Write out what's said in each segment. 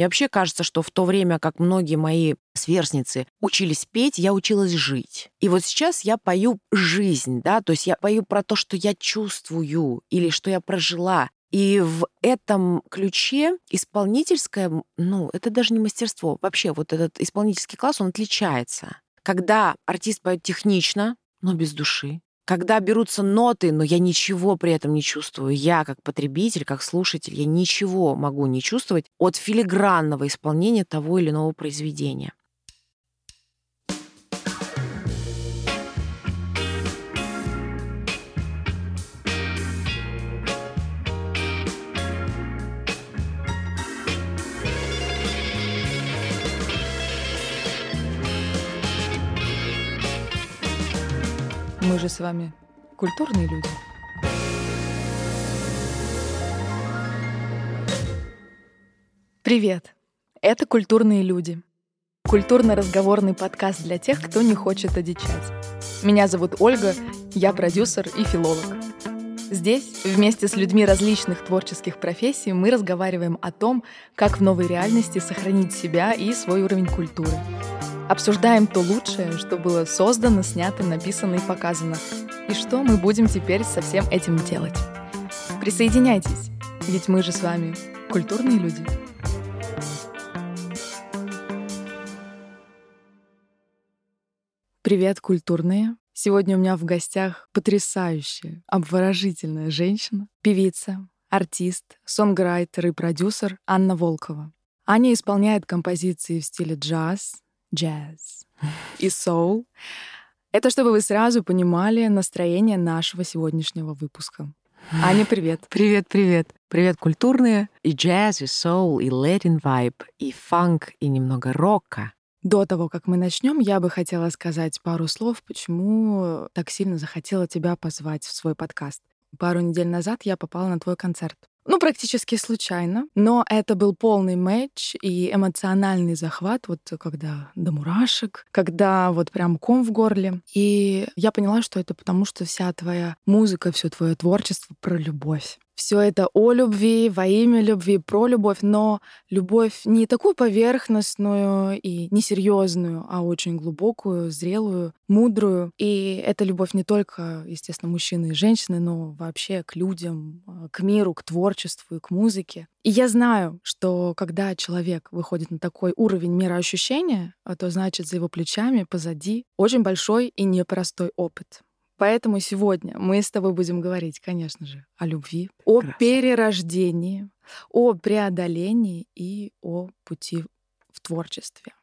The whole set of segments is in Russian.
Мне вообще кажется, что в то время, как многие мои сверстницы учились петь, я училась жить. И вот сейчас я пою жизнь, да, то есть я пою про то, что я чувствую или что я прожила. И в этом ключе исполнительское, ну, это даже не мастерство. Вообще вот этот исполнительский класс, он отличается. Когда артист поет технично, но без души. Когда берутся ноты, но я ничего при этом не чувствую. Я, как потребитель, как слушатель, я ничего могу не чувствовать от филигранного исполнения того или иного произведения. Мы же с вами культурные люди. Привет! Это «Культурные люди». Культурно-разговорный подкаст для тех, кто не хочет одичать. Меня зовут Ольга, я продюсер и филолог. Здесь, вместе с людьми различных творческих профессий, мы разговариваем о том, как в новой реальности сохранить себя и свой уровень культуры – Обсуждаем то лучшее, что было создано, снято, написано и показано. И что мы будем теперь со всем этим делать. Присоединяйтесь, ведь мы же с вами культурные люди. Привет, культурные! Сегодня у меня в гостях потрясающая, обворожительная женщина, певица, артист, сонграйтер и продюсер Анна Волкова. Аня исполняет композиции в стиле джаз, джаз и соул. Это чтобы вы сразу понимали настроение нашего сегодняшнего выпуска. Аня, привет. Привет, привет. Привет, культурные. И джаз, и соул, и латин вайб, и фанк, и немного рока. До того, как мы начнем, я бы хотела сказать пару слов, почему так сильно захотела тебя позвать в свой подкаст. Пару недель назад я попала на твой концерт. Ну, практически случайно, но это был полный матч и эмоциональный захват, вот когда до мурашек, когда вот прям ком в горле. И я поняла, что это потому, что вся твоя музыка, все твое творчество про любовь все это о любви, во имя любви, про любовь, но любовь не такую поверхностную и несерьезную, а очень глубокую, зрелую, мудрую. И это любовь не только, естественно, мужчины и женщины, но вообще к людям, а, к миру, к творчеству и к музыке. И я знаю, что когда человек выходит на такой уровень мироощущения, а то значит за его плечами, позади, очень большой и непростой опыт. Поэтому сегодня мы с тобой будем говорить, конечно же, о любви, о Красиво. перерождении, о преодолении и о пути в творчестве.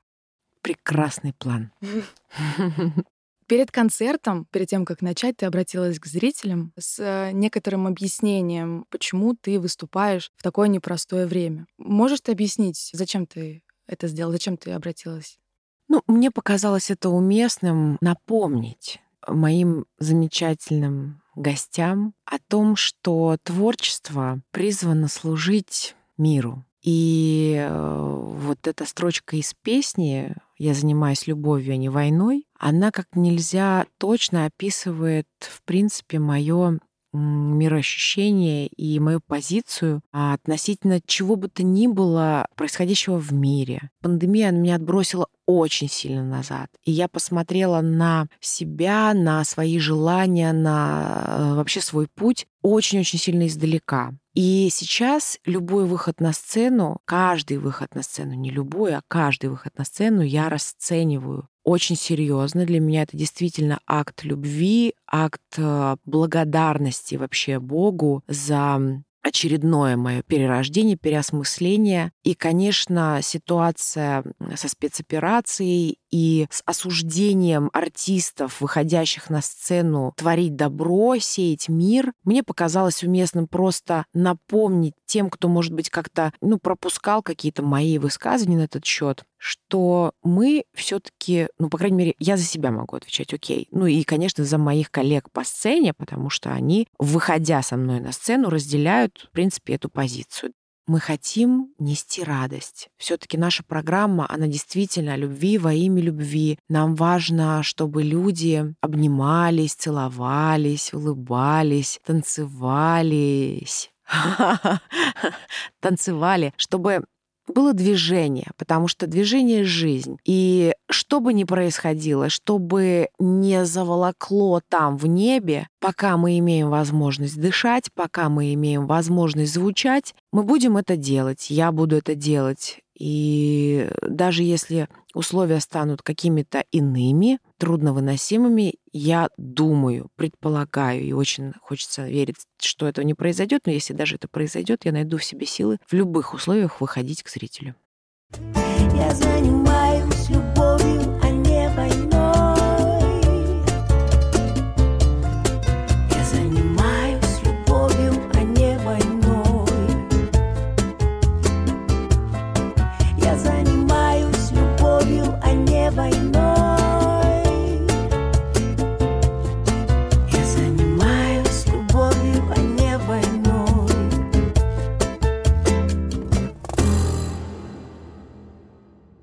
Прекрасный план. Перед концертом, перед тем, как начать, ты обратилась к зрителям с э, некоторым объяснением, почему ты выступаешь в такое непростое время. Можешь ты объяснить, зачем ты это сделал, зачем ты обратилась? Ну, мне показалось это уместным напомнить моим замечательным гостям о том, что творчество призвано служить миру. И э, вот эта строчка из песни «Я занимаюсь любовью, а не войной», она как нельзя точно описывает, в принципе, мое мироощущение и мою позицию относительно чего бы то ни было происходящего в мире. Пандемия меня отбросила очень сильно назад. И я посмотрела на себя, на свои желания, на э, вообще свой путь очень-очень сильно издалека. И сейчас любой выход на сцену, каждый выход на сцену, не любой, а каждый выход на сцену я расцениваю очень серьезно. Для меня это действительно акт любви, акт э, благодарности вообще Богу за очередное мое перерождение, переосмысление. И, конечно, ситуация со спецоперацией и с осуждением артистов, выходящих на сцену, творить добро, сеять мир, мне показалось уместным просто напомнить тем, кто, может быть, как-то ну, пропускал какие-то мои высказывания на этот счет, что мы все-таки, ну, по крайней мере, я за себя могу отвечать, окей. Ну и, конечно, за моих коллег по сцене, потому что они, выходя со мной на сцену, разделяют, в принципе, эту позицию мы хотим нести радость. Все-таки наша программа, она действительно о любви во имя любви. Нам важно, чтобы люди обнимались, целовались, улыбались, танцевались, танцевали, чтобы было движение, потому что движение — жизнь. И что бы ни происходило, что бы не заволокло там в небе, пока мы имеем возможность дышать, пока мы имеем возможность звучать, мы будем это делать, я буду это делать. И даже если условия станут какими-то иными, трудновыносимыми, я думаю, предполагаю, и очень хочется верить, что этого не произойдет, но если даже это произойдет, я найду в себе силы в любых условиях выходить к зрителю. Я занимаюсь любовью,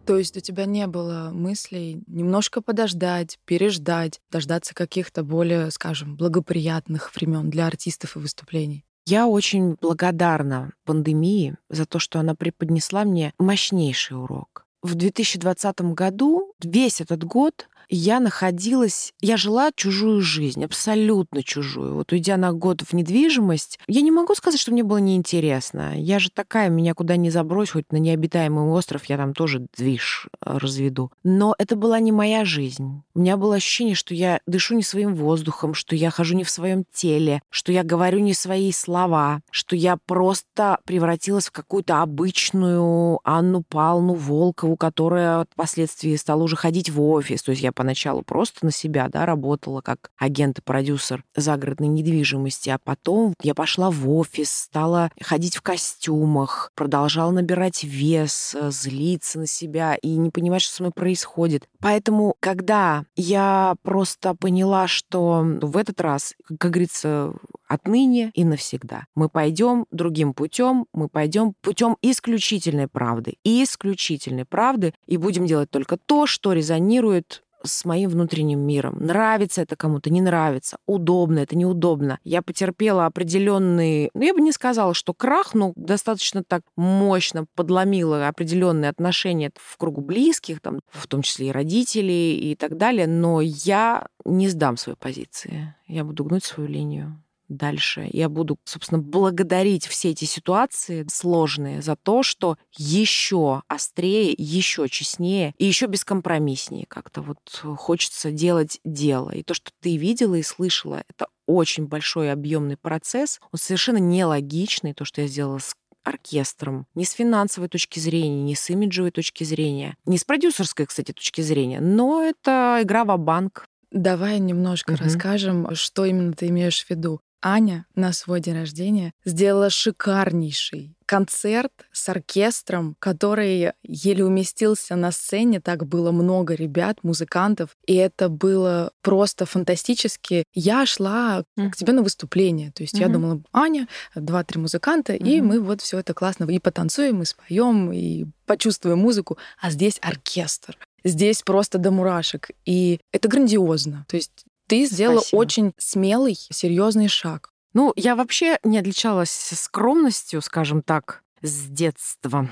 То есть у тебя не было мыслей немножко подождать, переждать, дождаться каких-то более, скажем, благоприятных времен для артистов и выступлений? Я очень благодарна пандемии за то, что она преподнесла мне мощнейший урок. В 2020 году, весь этот год, я находилась, я жила чужую жизнь, абсолютно чужую. Вот уйдя на год в недвижимость, я не могу сказать, что мне было неинтересно. Я же такая, меня куда не забрось, хоть на необитаемый остров, я там тоже движ э, разведу. Но это была не моя жизнь. У меня было ощущение, что я дышу не своим воздухом, что я хожу не в своем теле, что я говорю не свои слова, что я просто превратилась в какую-то обычную Анну Палну Волкову, которая впоследствии стала уже ходить в офис. То есть я поначалу просто на себя, да, работала как агент и продюсер загородной недвижимости, а потом я пошла в офис, стала ходить в костюмах, продолжала набирать вес, э, злиться на себя и не понимать, что со мной происходит. Поэтому, когда я просто поняла, что в этот раз, как говорится, отныне и навсегда. Мы пойдем другим путем, мы пойдем путем исключительной правды. Исключительной правды, и будем делать только то, что резонирует с моим внутренним миром. Нравится это кому-то, не нравится, удобно это, неудобно. Я потерпела определенный, ну, я бы не сказала, что крах, но достаточно так мощно подломила определенные отношения в кругу близких, там, в том числе и родителей и так далее, но я не сдам свои позиции. Я буду гнуть свою линию дальше. Я буду, собственно, благодарить все эти ситуации сложные за то, что еще острее, еще честнее и еще бескомпромисснее как-то вот хочется делать дело. И то, что ты видела и слышала, это очень большой объемный процесс. Он совершенно нелогичный, то, что я сделала с оркестром. Ни с финансовой точки зрения, ни с имиджевой точки зрения, ни с продюсерской, кстати, точки зрения. Но это игра в банк Давай немножко угу. расскажем, что именно ты имеешь в виду. Аня на свой день рождения сделала шикарнейший концерт с оркестром, который еле уместился на сцене. Так было много ребят, музыкантов, и это было просто фантастически. Я шла mm. к тебе на выступление, то есть mm-hmm. я думала, Аня, два-три музыканта, mm-hmm. и мы вот все это классно и потанцуем, и споем, и почувствуем музыку, а здесь оркестр. Здесь просто до мурашек. И это грандиозно. То есть ты сделала Спасибо. очень смелый, серьезный шаг. Ну, я вообще не отличалась скромностью, скажем так, с детства.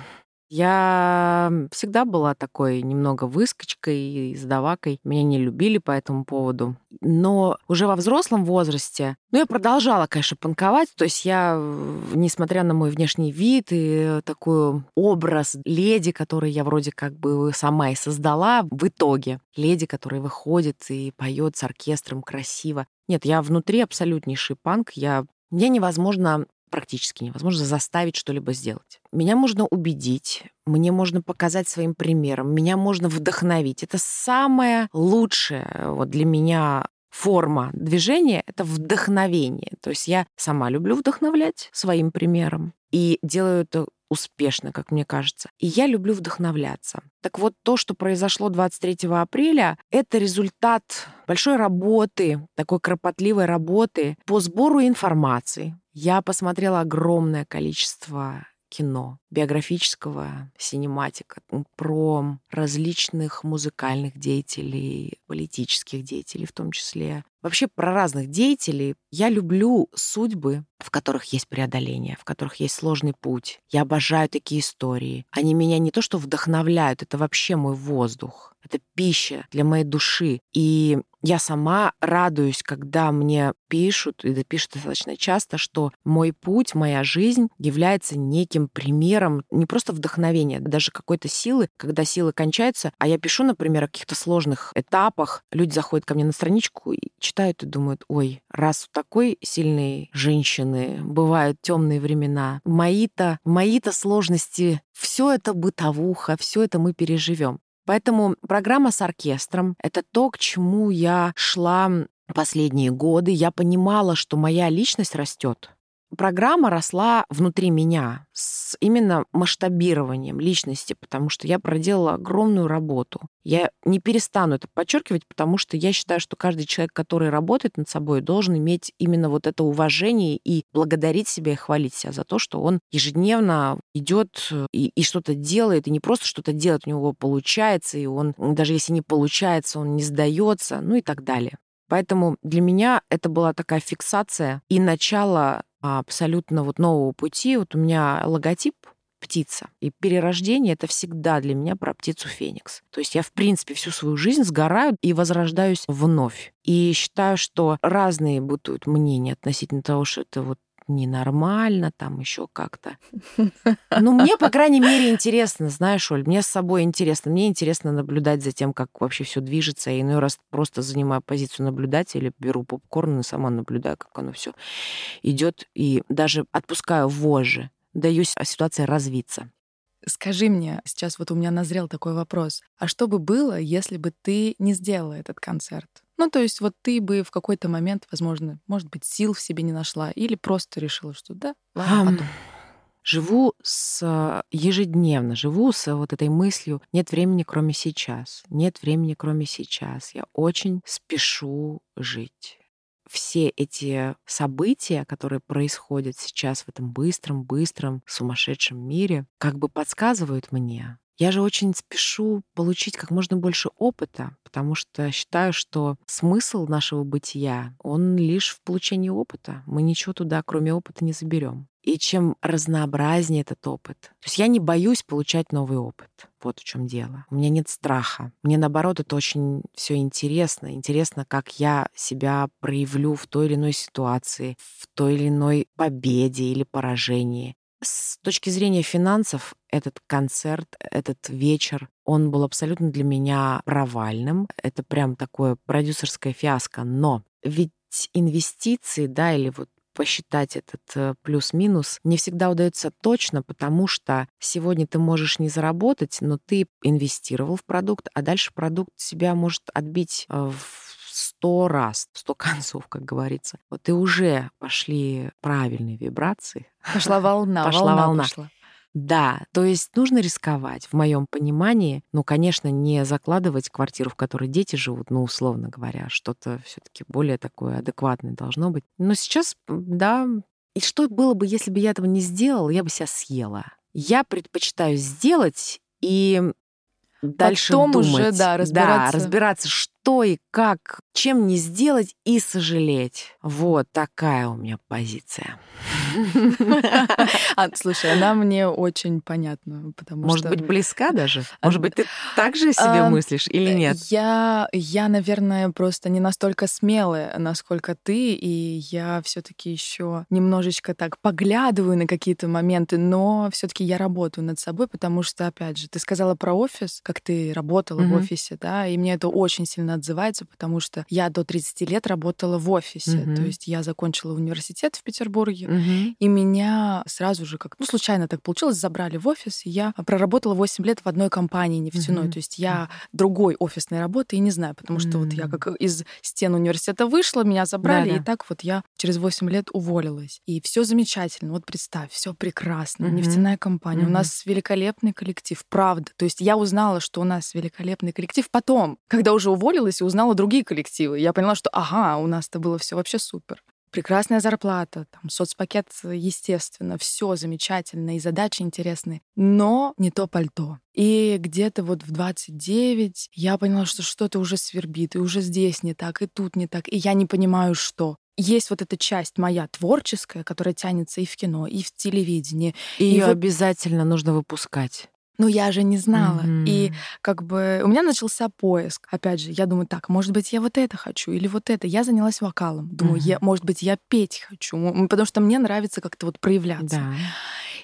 Я всегда была такой немного выскочкой и сдавакой. Меня не любили по этому поводу. Но уже во взрослом возрасте, ну, я продолжала, конечно, панковать. То есть я, несмотря на мой внешний вид и такой образ леди, который я вроде как бы сама и создала, в итоге леди, которая выходит и поет с оркестром красиво. Нет, я внутри абсолютнейший панк. Я мне невозможно практически невозможно заставить что-либо сделать. Меня можно убедить, мне можно показать своим примером, меня можно вдохновить. Это самая лучшая вот для меня форма движения — это вдохновение. То есть я сама люблю вдохновлять своим примером и делаю это успешно, как мне кажется. И я люблю вдохновляться. Так вот, то, что произошло 23 апреля, это результат большой работы, такой кропотливой работы по сбору информации. Я посмотрела огромное количество кино, биографического синематика, про различных музыкальных деятелей, политических деятелей в том числе, вообще про разных деятелей. Я люблю судьбы, в которых есть преодоление, в которых есть сложный путь. Я обожаю такие истории. Они меня не то что вдохновляют, это вообще мой воздух. Это пища для моей души. И я сама радуюсь, когда мне пишут, и пишут достаточно часто, что мой путь, моя жизнь является неким примером не просто вдохновения, даже какой-то силы, когда силы кончаются, а я пишу, например, о каких-то сложных этапах, люди заходят ко мне на страничку и читают и думают, ой, раз у такой сильной женщины бывают темные времена, мои-то, мои-то сложности, все это бытовуха, все это мы переживем. Поэтому программа с оркестром — это то, к чему я шла последние годы. Я понимала, что моя личность растет, программа росла внутри меня с именно масштабированием личности, потому что я проделала огромную работу. Я не перестану это подчеркивать, потому что я считаю, что каждый человек, который работает над собой, должен иметь именно вот это уважение и благодарить себя и хвалить себя за то, что он ежедневно идет и, и что-то делает, и не просто что-то делает, у него получается, и он, даже если не получается, он не сдается, ну и так далее. Поэтому для меня это была такая фиксация и начало абсолютно вот нового пути. Вот у меня логотип птица. И перерождение — это всегда для меня про птицу Феникс. То есть я, в принципе, всю свою жизнь сгораю и возрождаюсь вновь. И считаю, что разные будут мнения относительно того, что это вот ненормально, там еще как-то. Ну, мне, по крайней мере, интересно, знаешь, Оль, мне с собой интересно. Мне интересно наблюдать за тем, как вообще все движется. Я иной раз просто занимаю позицию наблюдателя, беру попкорн и сама наблюдаю, как оно все идет. И даже отпускаю вожжи, даюсь ситуации развиться. Скажи мне, сейчас вот у меня назрел такой вопрос. А что бы было, если бы ты не сделала этот концерт? Ну, то есть вот ты бы в какой-то момент, возможно, может быть, сил в себе не нашла или просто решила, что да, ладно, потом. Живу с ежедневно, живу с вот этой мыслью «нет времени, кроме сейчас», «нет времени, кроме сейчас». Я очень спешу жить все эти события, которые происходят сейчас в этом быстром, быстром, сумасшедшем мире, как бы подсказывают мне, я же очень спешу получить как можно больше опыта, потому что считаю, что смысл нашего бытия, он лишь в получении опыта. Мы ничего туда, кроме опыта, не заберем. И чем разнообразнее этот опыт. То есть я не боюсь получать новый опыт. Вот в чем дело. У меня нет страха. Мне наоборот это очень все интересно. Интересно, как я себя проявлю в той или иной ситуации, в той или иной победе или поражении. С точки зрения финансов, этот концерт, этот вечер, он был абсолютно для меня провальным. Это прям такое продюсерское фиаско. Но ведь инвестиции, да, или вот посчитать этот э, плюс-минус не всегда удается точно, потому что сегодня ты можешь не заработать, но ты инвестировал в продукт, а дальше продукт себя может отбить э, в сто раз, сто концов, как говорится. Вот и уже пошли правильные вибрации. Пошла волна, пошла волна. волна. Пошла. Да, то есть нужно рисковать, в моем понимании. Ну, конечно, не закладывать квартиру, в которой дети живут, ну, условно говоря, что-то все таки более такое адекватное должно быть. Но сейчас, да, и что было бы, если бы я этого не сделала, я бы себя съела. Я предпочитаю сделать и дальше Потом думать. уже, да, разбираться. Да, разбираться, что и как, чем не сделать и сожалеть. Вот такая у меня позиция. А, слушай, она мне очень понятна, потому Может что... быть, близка даже? Может быть, ты так же себе А, мыслишь или нет? Я, я, наверное, просто не настолько смелая, насколько ты, и я все таки еще немножечко так поглядываю на какие-то моменты, но все таки я работаю над собой, потому что, опять же, ты сказала про офис, как ты работала в офисе, да, и мне это очень сильно отзывается, потому что я до 30 лет работала в офисе, Мгм. то есть я закончила университет в Петербурге, Мгм. и меня сразу же, как ну, случайно так получилось, забрали в офис, и я проработала 8 лет в одной компании нефтяной. Мгм. То есть я другой офисной работы и не знаю, потому что вот я как из стен университета вышла, меня забрали, Да-да. и так вот я через 8 лет уволилась. И все замечательно. Вот представь, все прекрасно. Мгм. Нефтяная компания. У Мгм. нас великолепный коллектив, правда. То есть я узнала, что у нас великолепный коллектив потом, когда уже уволилась и узнала другие коллективы. Я поняла, что ага, у нас-то было все вообще супер. прекрасная зарплата, там, соцпакет, естественно, все замечательно, и задачи интересные, но не то пальто. И где-то вот в 29 я поняла, что что-то уже свербит, и уже здесь не так, и тут не так, и я не понимаю, что есть вот эта часть моя творческая, которая тянется и в кино, и в телевидении. И ее вот... обязательно нужно выпускать. Но я же не знала. Mm-hmm. И как бы у меня начался поиск. Опять же, я думаю, так, может быть, я вот это хочу или вот это. Я занялась вокалом. Думаю, mm-hmm. я, может быть, я петь хочу, потому что мне нравится как-то вот проявляться. Да.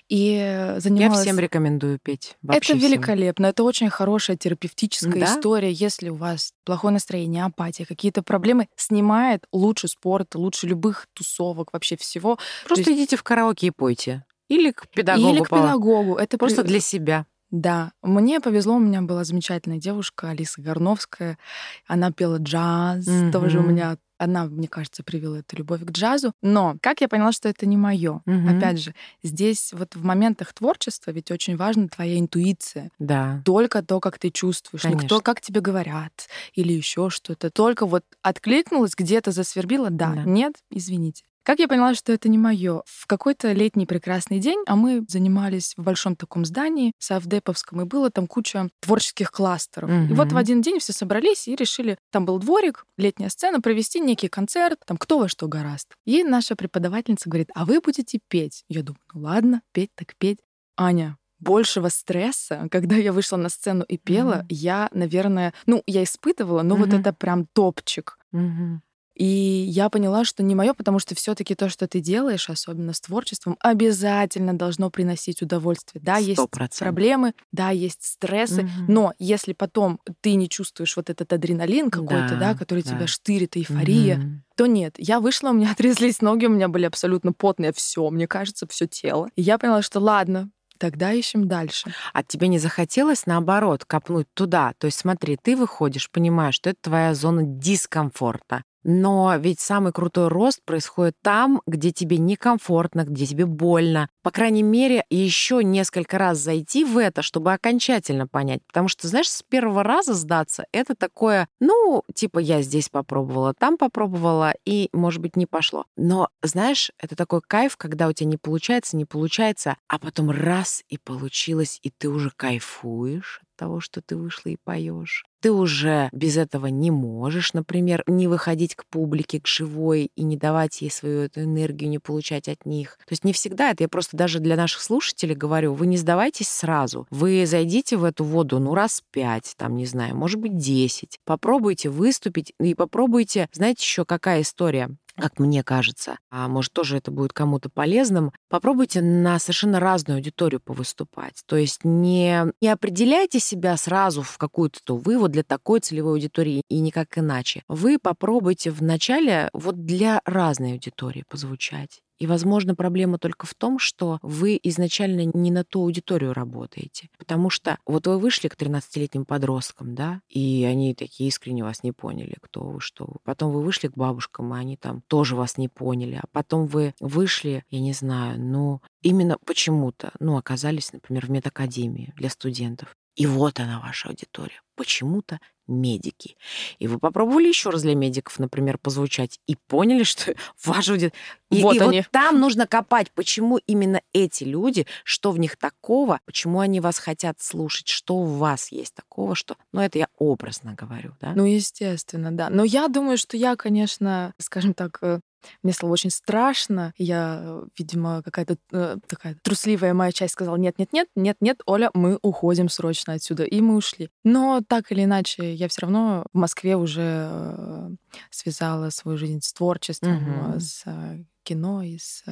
И занималась... Я всем рекомендую петь. Вообще это великолепно. Всем. Это очень хорошая терапевтическая да? история. Если у вас плохое настроение, апатия, какие-то проблемы, снимает лучше спорта, лучше любых тусовок, вообще всего. Просто есть... идите в караоке и пойте. Или к педагогу. Или к педагогу. Это просто для себя. Да, мне повезло, у меня была замечательная девушка Алиса Горновская. Она пела джаз, mm-hmm. тоже у меня она, мне кажется, привела эту любовь к джазу. Но как я поняла, что это не мое? Угу. Опять же, здесь вот в моментах творчества ведь очень важна твоя интуиция. Да. Только то, как ты чувствуешь, Конечно. не то, как тебе говорят или еще что-то. Только вот откликнулась, где-то засвербила, да, да. нет, извините. Как я поняла, что это не мое? В какой-то летний прекрасный день, а мы занимались в большом таком здании, Савдеповском, и было там куча творческих кластеров. Mm-hmm. И вот в один день все собрались и решили, там был дворик, летняя сцена, провести некий концерт, там кто во что гораст. И наша преподавательница говорит, а вы будете петь. Я думаю, ну ладно, петь так петь. Аня, большего стресса, когда я вышла на сцену и пела, mm-hmm. я, наверное, ну, я испытывала, но mm-hmm. вот это прям топчик. Mm-hmm. И я поняла, что не мое, потому что все-таки то, что ты делаешь, особенно с творчеством, обязательно должно приносить удовольствие. Да, 100%. есть проблемы, да, есть стрессы, угу. но если потом ты не чувствуешь вот этот адреналин какой-то, да, да который да. тебя штырит, эйфория, угу. то нет. Я вышла, у меня отрезались ноги, у меня были абсолютно потные, все, мне кажется, все тело. И я поняла, что ладно, Тогда ищем дальше. А тебе не захотелось, наоборот, копнуть туда? То есть смотри, ты выходишь, понимаешь, что это твоя зона дискомфорта. Но ведь самый крутой рост происходит там, где тебе некомфортно, где тебе больно. По крайней мере, еще несколько раз зайти в это, чтобы окончательно понять. Потому что, знаешь, с первого раза сдаться — это такое, ну, типа я здесь попробовала, там попробовала, и, может быть, не пошло. Но, знаешь, это такой кайф, когда у тебя не получается, не получается, а потом раз — и получилось, и ты уже кайфуешь того, что ты вышла и поешь. Ты уже без этого не можешь, например, не выходить к публике, к живой и не давать ей свою эту энергию, не получать от них. То есть не всегда это, я просто даже для наших слушателей говорю, вы не сдавайтесь сразу. Вы зайдите в эту воду, ну, раз пять, там, не знаю, может быть, десять. Попробуйте выступить и попробуйте, знаете, еще какая история? Как мне кажется, а может тоже это будет кому-то полезным, попробуйте на совершенно разную аудиторию повыступать. То есть не, не определяйте себя сразу в какую-то то вы вот для такой целевой аудитории и никак иначе. Вы попробуйте вначале вот для разной аудитории позвучать. И, возможно, проблема только в том, что вы изначально не на ту аудиторию работаете. Потому что вот вы вышли к 13-летним подросткам, да, и они такие искренне вас не поняли, кто вы, что вы. Потом вы вышли к бабушкам, и они там тоже вас не поняли. А потом вы вышли, я не знаю, ну, именно почему-то, ну, оказались, например, в медакадемии для студентов. И вот она, ваша аудитория. Почему-то медики. И вы попробовали еще раз для медиков, например, позвучать, и поняли, что ваша аудитория... И, вот, и они. вот там нужно копать, почему именно эти люди, что в них такого, почему они вас хотят слушать, что у вас есть такого, что... Ну, это я образно говорю, да? Ну, естественно, да. Но я думаю, что я, конечно, скажем так, э, мне стало очень страшно. Я, видимо, какая-то э, такая трусливая моя часть сказала, нет-нет-нет, нет-нет, Оля, мы уходим срочно отсюда. И мы ушли. Но так или иначе, я все равно в Москве уже э, связала свою жизнь с творчеством, mm-hmm. с э, кино и с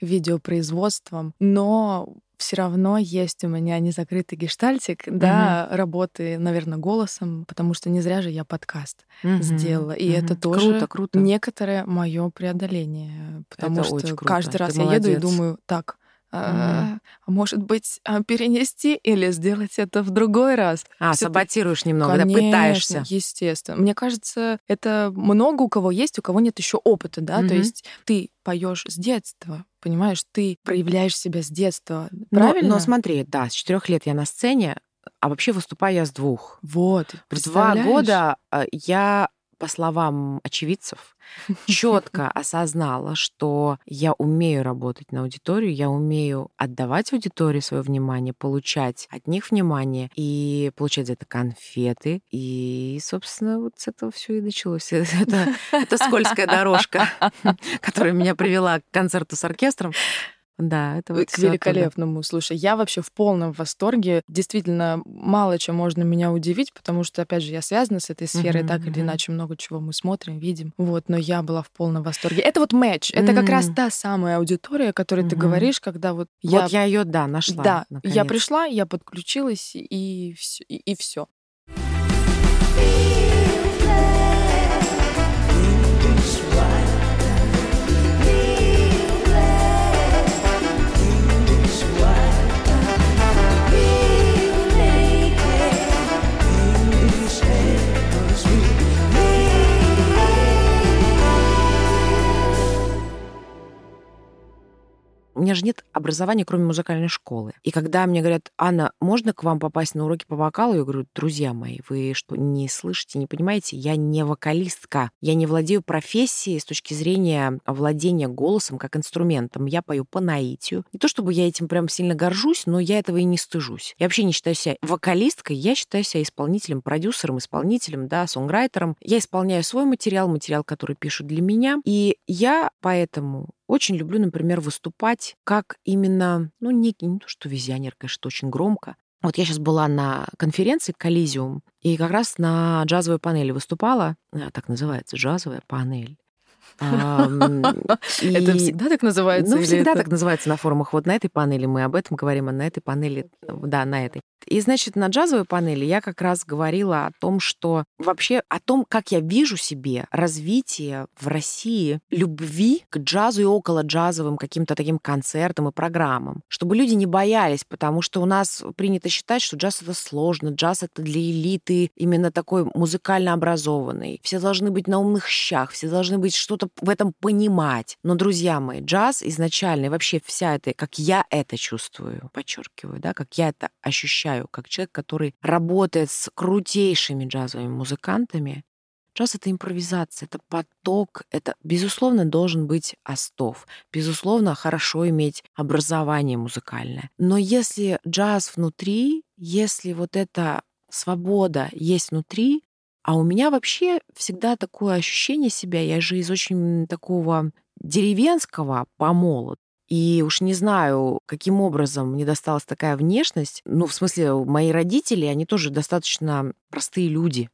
видеопроизводством. Но все равно есть у меня незакрытый гештальтик, угу. да, работы, наверное, голосом, потому что не зря же я подкаст угу. сделала. И угу. это тоже круто, круто. некоторое мое преодоление. Потому это что каждый раз Ты я молодец. еду и думаю, так, а, а может быть, а, перенести или сделать это в другой раз. А, Всё саботируешь немного, Конечно, да, пытаешься. Естественно. Мне кажется, это много у кого есть, у кого нет еще опыта, да. Mm-hmm. То есть ты поешь с детства, понимаешь, ты проявляешь себя с детства. Правильно? Но, но смотри, да, с четырех лет я на сцене, а вообще выступаю я с двух. Вот. В два года я по словам очевидцев, четко осознала, что я умею работать на аудиторию, я умею отдавать аудитории свое внимание, получать от них внимание и получать за это конфеты. И, собственно, вот с этого все и началось. Это, это скользкая дорожка, которая меня привела к концерту с оркестром. Да, это вот к великолепному. Оттуда. Слушай, я вообще в полном восторге. Действительно, мало чем можно меня удивить, потому что, опять же, я связана с этой сферой, uh-huh, так или иначе, много чего мы смотрим, видим. Вот, но я была в полном восторге. Это вот матч. Это uh-huh. как раз та самая аудитория, о которой uh-huh. ты говоришь, когда вот я... Вот я ее, да, нашла. Да, наконец. я пришла, я подключилась, и все. И, и все. У меня же нет образования, кроме музыкальной школы. И когда мне говорят, Анна, можно к вам попасть на уроки по вокалу? Я говорю, друзья мои, вы что, не слышите, не понимаете? Я не вокалистка. Я не владею профессией с точки зрения владения голосом как инструментом. Я пою по наитию. Не то чтобы я этим прям сильно горжусь, но я этого и не стыжусь. Я вообще не считаю себя вокалисткой, я считаю себя исполнителем, продюсером, исполнителем, да, сонграйтером. Я исполняю свой материал, материал, который пишут для меня. И я поэтому очень люблю, например, выступать как именно, ну, некий, не то что визионер, конечно, очень громко. Вот я сейчас была на конференции «Коллизиум», и как раз на джазовой панели выступала, а, так называется, джазовая панель. Это всегда так называется? Ну, всегда так называется на форумах. Вот на этой панели мы об этом говорим, а на этой панели, да, на этой. И, значит, на джазовой панели я как раз говорила о том, что вообще о том, как я вижу себе развитие в России любви к джазу и около джазовым каким-то таким концертам и программам. Чтобы люди не боялись, потому что у нас принято считать, что джаз — это сложно, джаз — это для элиты именно такой музыкально образованный. Все должны быть на умных щах, все должны быть что-то в этом понимать. Но, друзья мои, джаз изначально и вообще вся эта, как я это чувствую, подчеркиваю, да, как я это ощущаю, как человек, который работает с крутейшими джазовыми музыкантами, Джаз — это импровизация, это поток, это, безусловно, должен быть остов. Безусловно, хорошо иметь образование музыкальное. Но если джаз внутри, если вот эта свобода есть внутри, а у меня вообще всегда такое ощущение себя, я же из очень такого деревенского помола, и уж не знаю, каким образом мне досталась такая внешность. Ну, в смысле, мои родители, они тоже достаточно простые люди.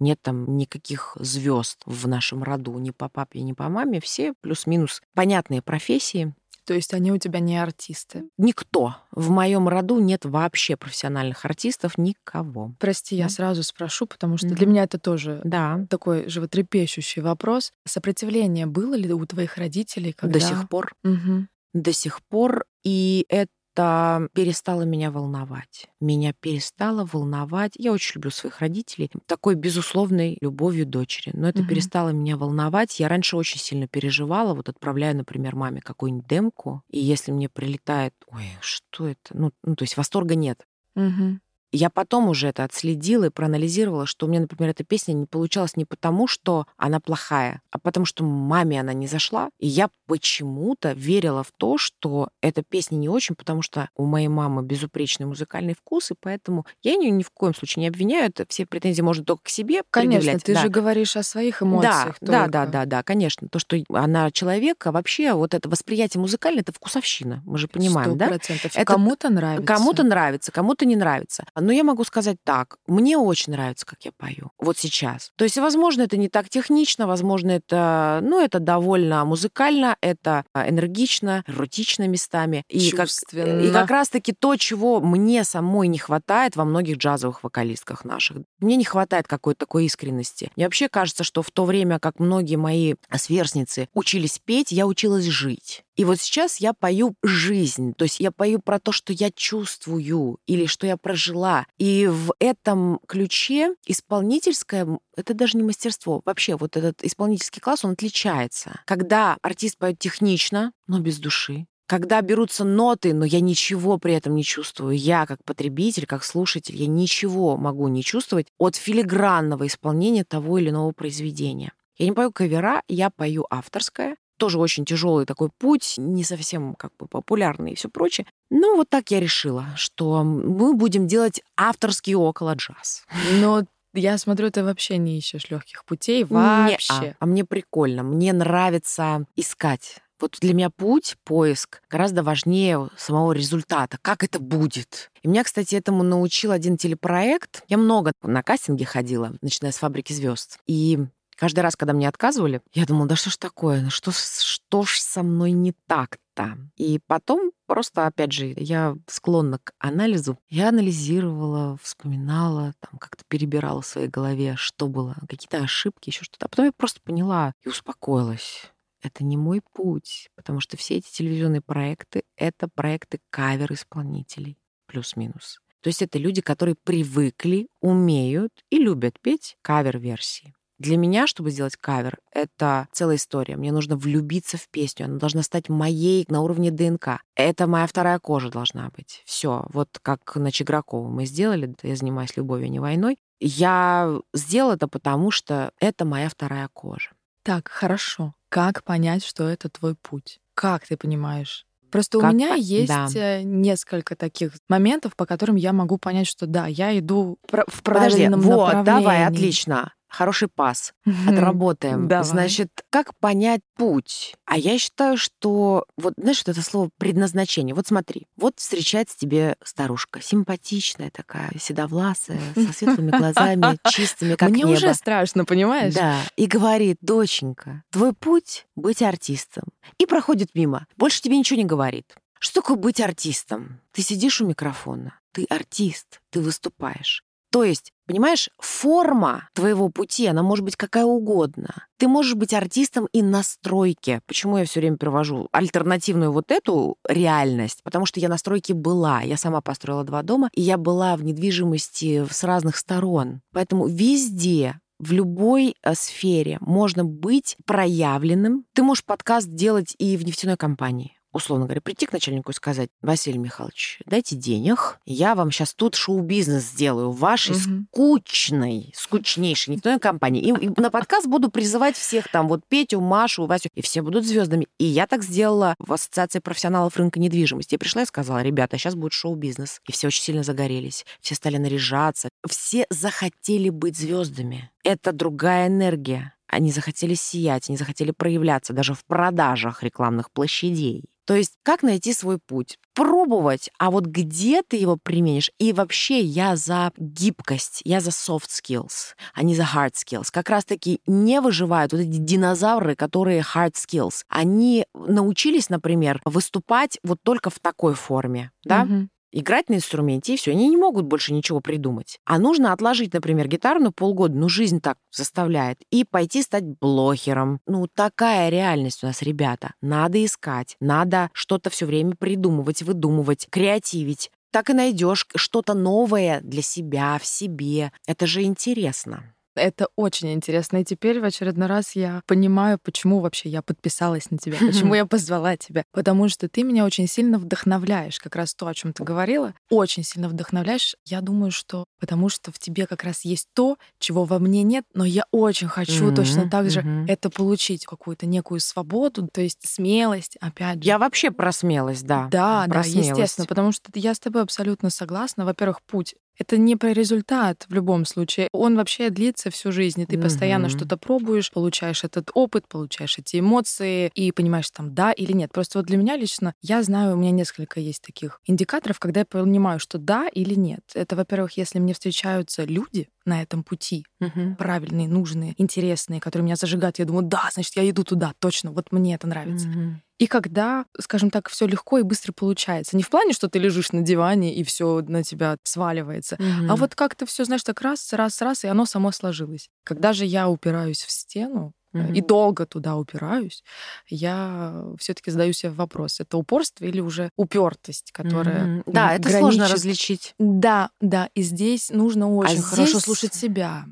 Нет там никаких звезд в нашем роду, ни по папе, ни по маме. Все плюс-минус понятные профессии. То есть они у тебя не артисты? Никто. В моем роду нет вообще профессиональных артистов, никого. Прости, да? я сразу спрошу, потому что mm-hmm. для меня это тоже да. такой животрепещущий вопрос. Сопротивление было ли у твоих родителей? Когда... До сих пор. Угу. До сих пор. И это это перестало меня волновать. Меня перестало волновать. Я очень люблю своих родителей. Такой безусловной любовью дочери. Но это угу. перестало меня волновать. Я раньше очень сильно переживала. Вот отправляю, например, маме какую-нибудь демку. И если мне прилетает, ой, что это? Ну, ну то есть восторга нет. Угу. Я потом уже это отследила и проанализировала, что у меня, например, эта песня не получалась не потому, что она плохая, а потому что маме она не зашла. И я почему-то верила в то, что эта песня не очень, потому что у моей мамы безупречный музыкальный вкус, и поэтому я ее ни в коем случае не обвиняю. Это все претензии можно только к себе Конечно, ты да. же говоришь о своих эмоциях. Да, да, да, да, да, конечно. То, что она человек, а вообще вот это восприятие музыкальное, это вкусовщина. Мы же понимаем, 100%. да? Это кому-то нравится. Кому-то нравится, кому-то не нравится. Но я могу сказать так, мне очень нравится, как я пою, вот сейчас. То есть, возможно, это не так технично, возможно, это, ну, это довольно музыкально, это энергично, эротично местами. И как, и как раз-таки то, чего мне самой не хватает во многих джазовых вокалистках наших. Мне не хватает какой-то такой искренности. Мне вообще кажется, что в то время, как многие мои сверстницы учились петь, я училась жить. И вот сейчас я пою жизнь, то есть я пою про то, что я чувствую или что я прожила. И в этом ключе исполнительское — это даже не мастерство. Вообще вот этот исполнительский класс, он отличается. Когда артист поет технично, но без души, когда берутся ноты, но я ничего при этом не чувствую. Я, как потребитель, как слушатель, я ничего могу не чувствовать от филигранного исполнения того или иного произведения. Я не пою кавера, я пою авторское. Тоже очень тяжелый такой путь, не совсем как бы популярный и все прочее. Но вот так я решила, что мы будем делать авторский около джаз. Но я смотрю, ты вообще не ищешь легких путей вообще. Не, а, а мне прикольно. Мне нравится искать вот для меня путь, поиск гораздо важнее самого результата, как это будет. И меня, кстати, этому научил один телепроект. Я много на кастинге ходила, начиная с «Фабрики звезд. И каждый раз, когда мне отказывали, я думала, да что ж такое, ну что, что ж со мной не так-то? И потом просто, опять же, я склонна к анализу. Я анализировала, вспоминала, там как-то перебирала в своей голове, что было, какие-то ошибки, еще что-то. А потом я просто поняла и успокоилась это не мой путь, потому что все эти телевизионные проекты — это проекты кавер-исполнителей, плюс-минус. То есть это люди, которые привыкли, умеют и любят петь кавер-версии. Для меня, чтобы сделать кавер, это целая история. Мне нужно влюбиться в песню. Она должна стать моей на уровне ДНК. Это моя вторая кожа должна быть. Все. Вот как на Чигракову мы сделали. Я занимаюсь любовью, а не войной. Я сделала это потому, что это моя вторая кожа. Так, хорошо. Как понять, что это твой путь? Как ты понимаешь? Просто как у меня есть да. Э, несколько таких моментов, по которым я могу понять, что да, я иду в правильном Подожди, вот, направлении. давай, отлично хороший пас. Отработаем. Давай. Значит, как понять путь? А я считаю, что вот, знаешь, вот это слово предназначение. Вот смотри, вот встречается тебе старушка, симпатичная такая, седовласая, со светлыми глазами, чистыми, как Мне небо. уже страшно, понимаешь? Да, и говорит, доченька, твой путь — быть артистом. И проходит мимо. Больше тебе ничего не говорит. Что такое быть артистом? Ты сидишь у микрофона, ты артист, ты выступаешь. То есть, понимаешь, форма твоего пути, она может быть какая угодно. Ты можешь быть артистом и на стройке. Почему я все время привожу альтернативную вот эту реальность? Потому что я на стройке была. Я сама построила два дома, и я была в недвижимости с разных сторон. Поэтому везде в любой э, сфере можно быть проявленным. Ты можешь подкаст делать и в нефтяной компании условно говоря, прийти к начальнику и сказать, Василий Михайлович, дайте денег, я вам сейчас тут шоу-бизнес сделаю в вашей угу. скучной, скучнейшей нефтяной компании. И, и на подкаст буду призывать всех там, вот Петю, Машу, Васю, и все будут звездами. И я так сделала в Ассоциации профессионалов рынка недвижимости. Я пришла и сказала, ребята, сейчас будет шоу-бизнес. И все очень сильно загорелись, все стали наряжаться, все захотели быть звездами. Это другая энергия. Они захотели сиять, они захотели проявляться даже в продажах рекламных площадей. То есть как найти свой путь? Пробовать, а вот где ты его применишь? И вообще я за гибкость, я за soft skills, а не за hard skills. Как раз-таки не выживают вот эти динозавры, которые hard skills. Они научились, например, выступать вот только в такой форме, да? Mm-hmm играть на инструменте, и все. Они не могут больше ничего придумать. А нужно отложить, например, гитару на полгода, ну, жизнь так заставляет, и пойти стать блогером. Ну, такая реальность у нас, ребята. Надо искать, надо что-то все время придумывать, выдумывать, креативить так и найдешь что-то новое для себя, в себе. Это же интересно. Это очень интересно. И теперь в очередной раз я понимаю, почему вообще я подписалась на тебя, почему я позвала тебя. Потому что ты меня очень сильно вдохновляешь. Как раз то, о чем ты говорила, очень сильно вдохновляешь. Я думаю, что потому что в тебе как раз есть то, чего во мне нет, но я очень хочу mm-hmm, точно так же mm-hmm. это получить, какую-то некую свободу, то есть смелость, опять же. Я вообще про смелость, да. Да, про да, смелость. естественно, потому что я с тобой абсолютно согласна. Во-первых, путь это не про результат в любом случае. Он вообще длится всю жизнь, и ты mm-hmm. постоянно что-то пробуешь, получаешь этот опыт, получаешь эти эмоции и понимаешь там да или нет. Просто вот для меня лично, я знаю, у меня несколько есть таких индикаторов, когда я понимаю, что да или нет. Это, во-первых, если мне встречаются люди, на этом пути, угу. правильные, нужные, интересные, которые меня зажигают, я думаю, да, значит, я иду туда, точно, вот мне это нравится. Угу. И когда, скажем так, все легко и быстро получается. Не в плане, что ты лежишь на диване и все на тебя сваливается, угу. а вот как-то все, знаешь, так раз, раз, раз, и оно само сложилось. Когда же я упираюсь в стену, mm-hmm. и долго туда упираюсь, я все-таки задаю себе вопрос: это упорство или уже упертость, которая. Mm-hmm. Да, это сложно различить. Да, да. И здесь нужно очень а хорошо здесь... слушать себя.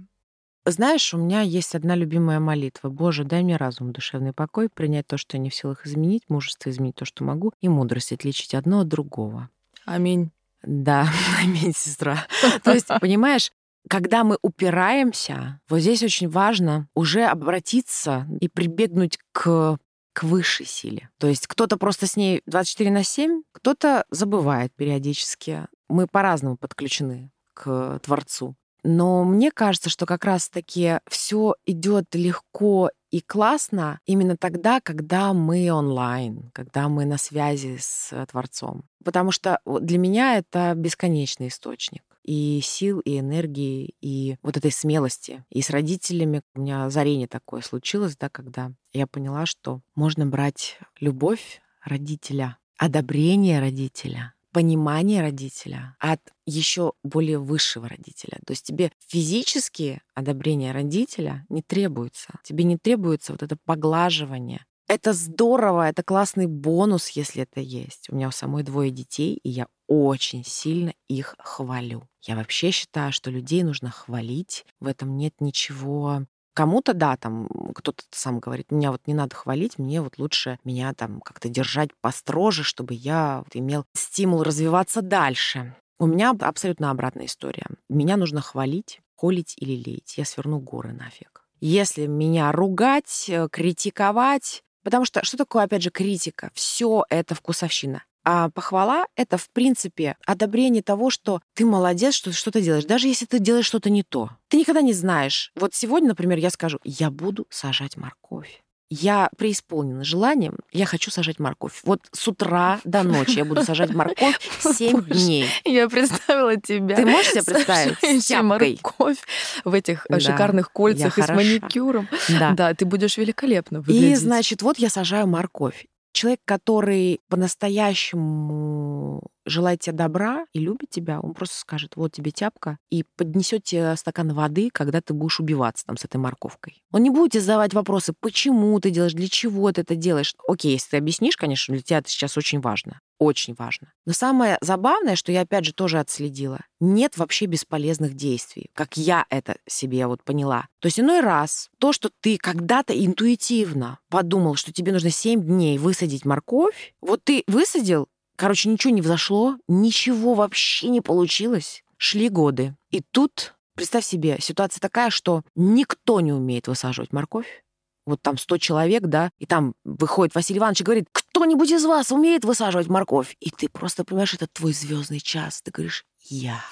Знаешь, у меня есть одна любимая молитва. Боже, дай мне разум, душевный покой, принять то, что я не в силах изменить, мужество изменить то, что могу, и мудрость отличить одно от другого. Аминь. Да, аминь, сестра. То есть, понимаешь, когда мы упираемся, вот здесь очень важно уже обратиться и прибегнуть к к высшей силе. То есть кто-то просто с ней 24 на 7, кто-то забывает периодически. Мы по-разному подключены к Творцу. Но мне кажется, что как раз-таки все идет легко и классно именно тогда, когда мы онлайн, когда мы на связи с э, Творцом. Потому что для меня это бесконечный источник и сил, и энергии, и вот этой смелости. И с родителями у меня озарение такое случилось, да, когда я поняла, что можно брать любовь родителя, одобрение родителя, понимание родителя от еще более высшего родителя. То есть тебе физически одобрение родителя не требуется. Тебе не требуется вот это поглаживание. Это здорово, это классный бонус, если это есть. У меня у самой двое детей, и я очень сильно их хвалю. Я вообще считаю, что людей нужно хвалить. В этом нет ничего Кому-то, да, там кто-то сам говорит, меня вот не надо хвалить, мне вот лучше меня там как-то держать построже, чтобы я вот имел стимул развиваться дальше. У меня абсолютно обратная история. Меня нужно хвалить, холить или леять. Я сверну горы нафиг. Если меня ругать, э, критиковать, потому что что такое, опять же, критика? Все это вкусовщина. А похвала — это, в принципе, одобрение того, что ты молодец, что ты что-то делаешь, даже если ты делаешь что-то не то. Ты никогда не знаешь. Вот сегодня, например, я скажу, я буду сажать морковь. Я преисполнена желанием, я хочу сажать морковь. Вот с утра до ночи я буду сажать морковь 7 дней. Я представила тебя. Ты можешь себе представить? С морковь в этих э, да, шикарных кольцах и с маникюром. Да. да, ты будешь великолепно выглядеть. И, значит, вот я сажаю морковь. Человек, который по-настоящему желает тебе добра и любит тебя, он просто скажет, вот тебе тяпка, и поднесет тебе стакан воды, когда ты будешь убиваться там с этой морковкой. Он не будет тебе задавать вопросы, почему ты делаешь, для чего ты это делаешь. Окей, если ты объяснишь, конечно, для тебя это сейчас очень важно очень важно. Но самое забавное, что я опять же тоже отследила, нет вообще бесполезных действий, как я это себе вот поняла. То есть иной раз то, что ты когда-то интуитивно подумал, что тебе нужно 7 дней высадить морковь, вот ты высадил, короче, ничего не взошло, ничего вообще не получилось. Шли годы. И тут Представь себе, ситуация такая, что никто не умеет высаживать морковь вот там 100 человек, да, и там выходит Василий Иванович и говорит, кто-нибудь из вас умеет высаживать морковь? И ты просто понимаешь, это твой звездный час. Ты говоришь, я.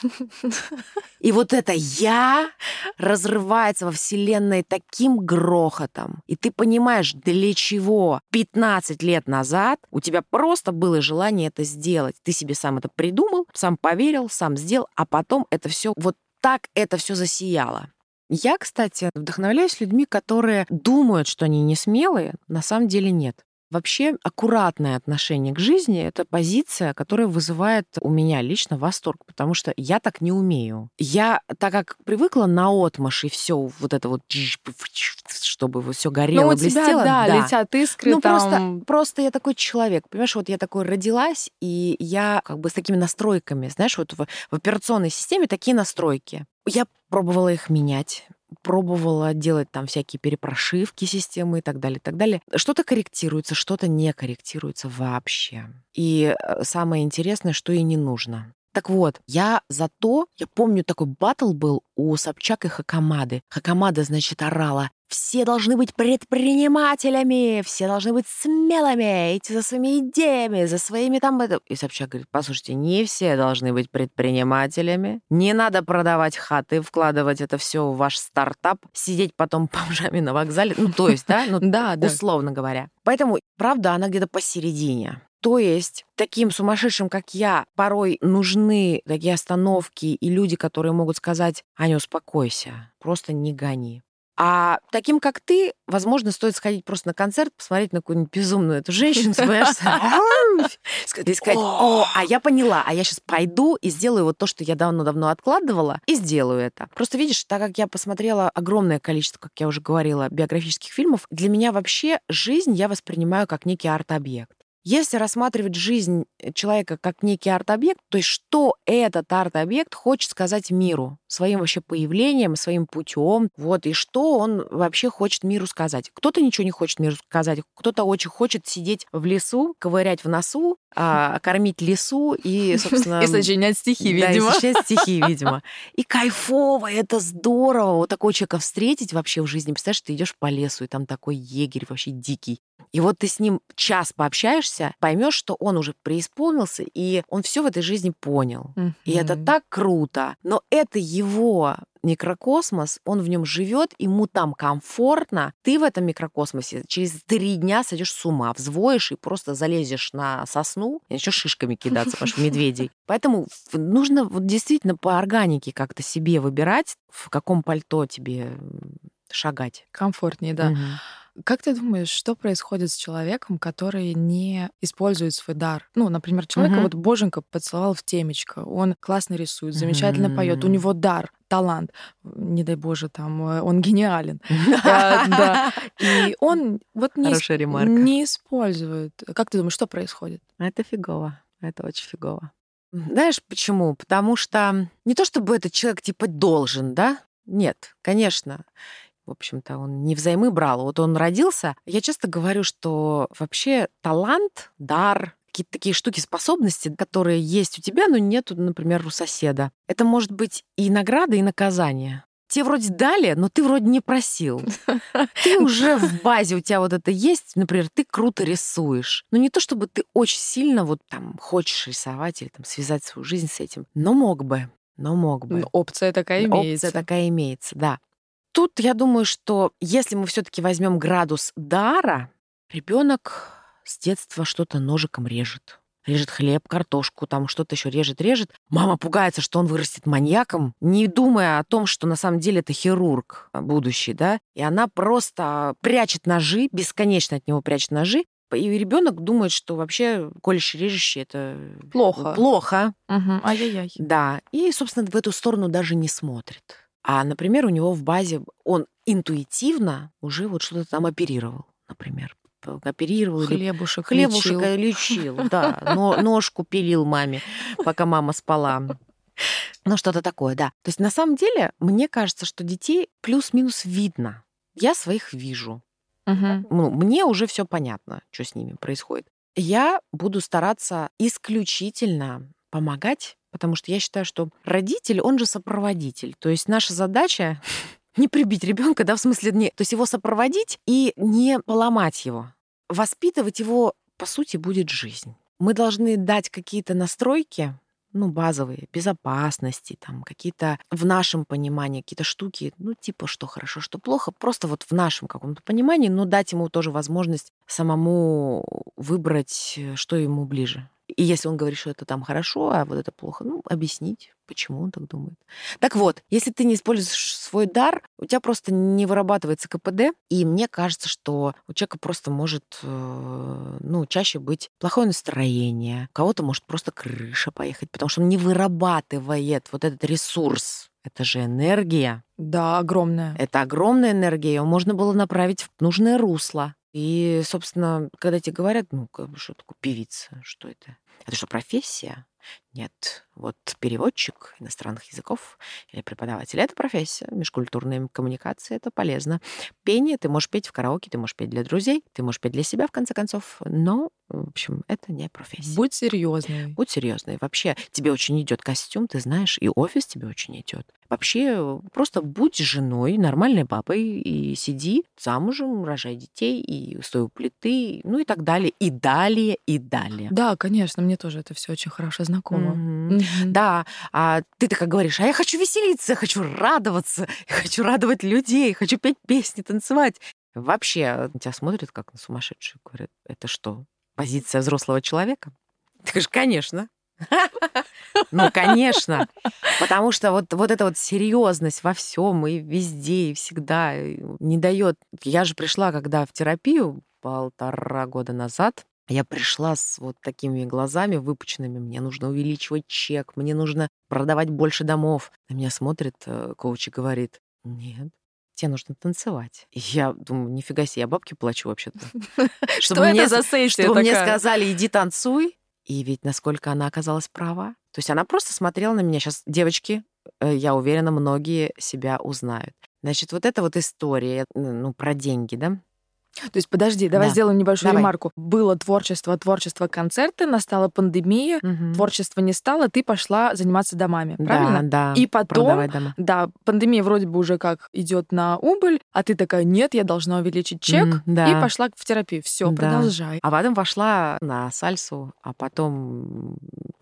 И вот это я разрывается во Вселенной таким грохотом. И ты понимаешь, для чего 15 лет назад у тебя просто было желание это сделать. Ты себе сам это придумал, сам поверил, сам сделал, а потом это все вот так это все засияло. Я, кстати, вдохновляюсь людьми, которые думают, что они не смелые, на самом деле нет. Вообще аккуратное отношение к жизни — это позиция, которая вызывает у меня лично восторг, потому что я так не умею. Я, так как привыкла на отмашь и все вот это вот, чтобы все горело, ну, у блестело. Тебя, да, да, летят искры ну, там. Просто, просто я такой человек, понимаешь, вот я такой родилась, и я как бы с такими настройками, знаешь, вот в, в операционной системе такие настройки. Я пробовала их менять, пробовала делать там всякие перепрошивки системы и так далее, и так далее. Что-то корректируется, что-то не корректируется вообще. И э, самое интересное, что и не нужно. Так вот, я зато, я помню, такой батл был у Собчак и Хакамады. Хакамада, значит, орала. Все должны быть предпринимателями, все должны быть смелыми, идти за своими идеями, за своими там... И Собчак говорит, послушайте, не все должны быть предпринимателями. Не надо продавать хаты, вкладывать это все в ваш стартап, сидеть потом бомжами на вокзале. Ну, то есть, да? Ну, да, условно говоря. Поэтому, правда, она где-то посередине. То есть таким сумасшедшим, как я, порой нужны такие остановки и люди, которые могут сказать, Аня, успокойся, просто не гони. А таким, как ты, возможно, стоит сходить просто на концерт, посмотреть на какую-нибудь безумную эту женщину, сказать, о, а я поняла, а я сейчас пойду и сделаю вот то, что я давно-давно откладывала, и сделаю это. Просто видишь, так как я посмотрела огромное количество, как я уже говорила, биографических фильмов, для меня вообще жизнь я воспринимаю как некий арт-объект. Если рассматривать жизнь э, человека как некий арт-объект, то есть что этот арт-объект хочет сказать миру своим вообще появлением, своим путем, вот, и что он вообще хочет миру сказать. Кто-то ничего не хочет миру сказать, кто-то очень хочет сидеть в лесу, ковырять в носу, а, кормить лесу и, собственно... И сочинять стихи, видимо. Да, и сочинять стихи, видимо. И кайфово, это здорово, вот такого человека встретить вообще в жизни. Представляешь, ты идешь по лесу, и там такой егерь вообще дикий. И вот ты с ним час пообщаешься, поймешь, что он уже преисполнился, и он все в этой жизни понял. Mm-hmm. И это так круто. Но это его микрокосмос, он в нем живет, ему там комфортно. Ты в этом микрокосмосе через три дня сойдешь с ума, взвоишь и просто залезешь на сосну и начнешь шишками кидаться, потому что медведей. Поэтому нужно вот действительно по органике как-то себе выбирать, в каком пальто тебе шагать. Комфортнее, да. Угу. Как ты думаешь, что происходит с человеком, который не использует свой дар? Ну, например, человека угу. вот Боженька поцеловал в темечко, он классно рисует, замечательно mm поет, у него дар, талант, не дай боже, там, э, он гениален. Да. И он вот не использует. Как ты думаешь, что происходит? Это фигово. Это очень фигово. Знаешь почему? Потому что не то чтобы этот человек типа должен, да? Нет, конечно в общем-то, он не взаймы брал. Вот он родился. Я часто говорю, что вообще талант, дар, какие-то такие штуки, способности, которые есть у тебя, но нету, например, у соседа. Это может быть и награда, и наказание. Тебе вроде дали, но ты вроде не просил. Ты уже в базе, у тебя вот это есть, например, ты круто рисуешь. Но не то, чтобы ты очень сильно вот там хочешь рисовать или там связать свою жизнь с этим, но мог бы. Но мог бы. Опция такая имеется. Опция такая имеется, да. Тут я думаю, что если мы все-таки возьмем градус дара, ребенок с детства что-то ножиком режет. Режет хлеб, картошку, там что-то еще режет, режет. Мама пугается, что он вырастет маньяком, не думая о том, что на самом деле это хирург будущий, да. И она просто прячет ножи, бесконечно от него прячет ножи, и ребенок думает, что вообще колющий режущий это плохо. Плохо. Угу. Ай-яй-яй. Да. И, собственно, в эту сторону даже не смотрит. А, например, у него в базе он интуитивно уже вот что-то там оперировал, например. Оперировал. Хлебушек Хлебушек лечил. лечил, да. Но, ножку пилил маме, пока мама спала. Ну, что-то такое, да. То есть, на самом деле, мне кажется, что детей плюс-минус видно. Я своих вижу. Угу. Ну, мне уже все понятно, что с ними происходит. Я буду стараться исключительно помогать Потому что я считаю, что родитель, он же сопроводитель. То есть наша задача не прибить ребенка, да, в смысле, не, то есть его сопроводить и не поломать его. Воспитывать его, по сути, будет жизнь. Мы должны дать какие-то настройки, ну, базовые, безопасности, там, какие-то в нашем понимании, какие-то штуки, ну, типа, что хорошо, что плохо, просто вот в нашем каком-то понимании, но дать ему тоже возможность самому выбрать, э, что ему ближе. И если он говорит, что это там хорошо, а вот это плохо, ну, объяснить, почему он так думает. Так вот, если ты не используешь свой дар, у тебя просто не вырабатывается КПД, и мне кажется, что у человека просто может, э, ну, чаще быть плохое настроение, у кого-то может просто крыша поехать, потому что он не вырабатывает вот этот ресурс. Это же энергия. Да, огромная. Это огромная энергия, ее можно было направить в нужное русло. И, собственно, когда тебе говорят, ну, что такое певица, что это? Это что, профессия? Нет, вот переводчик иностранных языков или преподаватель — это профессия. Межкультурная коммуникация — это полезно. Пение — ты можешь петь в караоке, ты можешь петь для друзей, ты можешь петь для себя, в конце концов. Но, в общем, это не профессия. Будь серьезной. Будь серьезной. Вообще, тебе очень идет костюм, ты знаешь, и офис тебе очень идет. Вообще, просто будь женой, нормальной бабой, и сиди замужем, рожай детей, и стой у плиты, ну и так далее, и далее, и далее. Да, конечно, мне тоже это все очень хорошо знакомо. Mm-hmm. Mm-hmm. Да, а ты так говоришь, а я хочу веселиться, я хочу радоваться, я хочу радовать людей, хочу петь песни, танцевать. Вообще, тебя смотрят как на сумасшедшую, говорят, это что, позиция взрослого человека? Ты говоришь, конечно. Ну, конечно. Потому что вот, вот эта вот серьезность во всем и везде, и всегда не дает. Я же пришла, когда в терапию полтора года назад, я пришла с вот такими глазами выпученными. Мне нужно увеличивать чек, мне нужно продавать больше домов. На меня смотрит э, коуч и говорит, нет, тебе нужно танцевать. И я думаю, нифига себе, я бабки плачу вообще-то. Что это за сессия Чтобы мне сказали, иди танцуй. И ведь насколько она оказалась права. То есть она просто смотрела на меня. Сейчас девочки, э, я уверена, многие себя узнают. Значит, вот эта вот история, ну, про деньги, да? То есть, подожди, давай Да. сделаем небольшую Давай. ремарку. Было творчество, творчество, концерты, настала пандемия, Мгм. творчества не стало, ты пошла заниматься домами, Да, правильно? да. И потом, дома. да, пандемия вроде бы уже как идет на убыль, а ты такая, нет, я должна увеличить чек, Мгм, да. и пошла в терапию. Все, Да. продолжай. А потом пошла на сальсу, а потом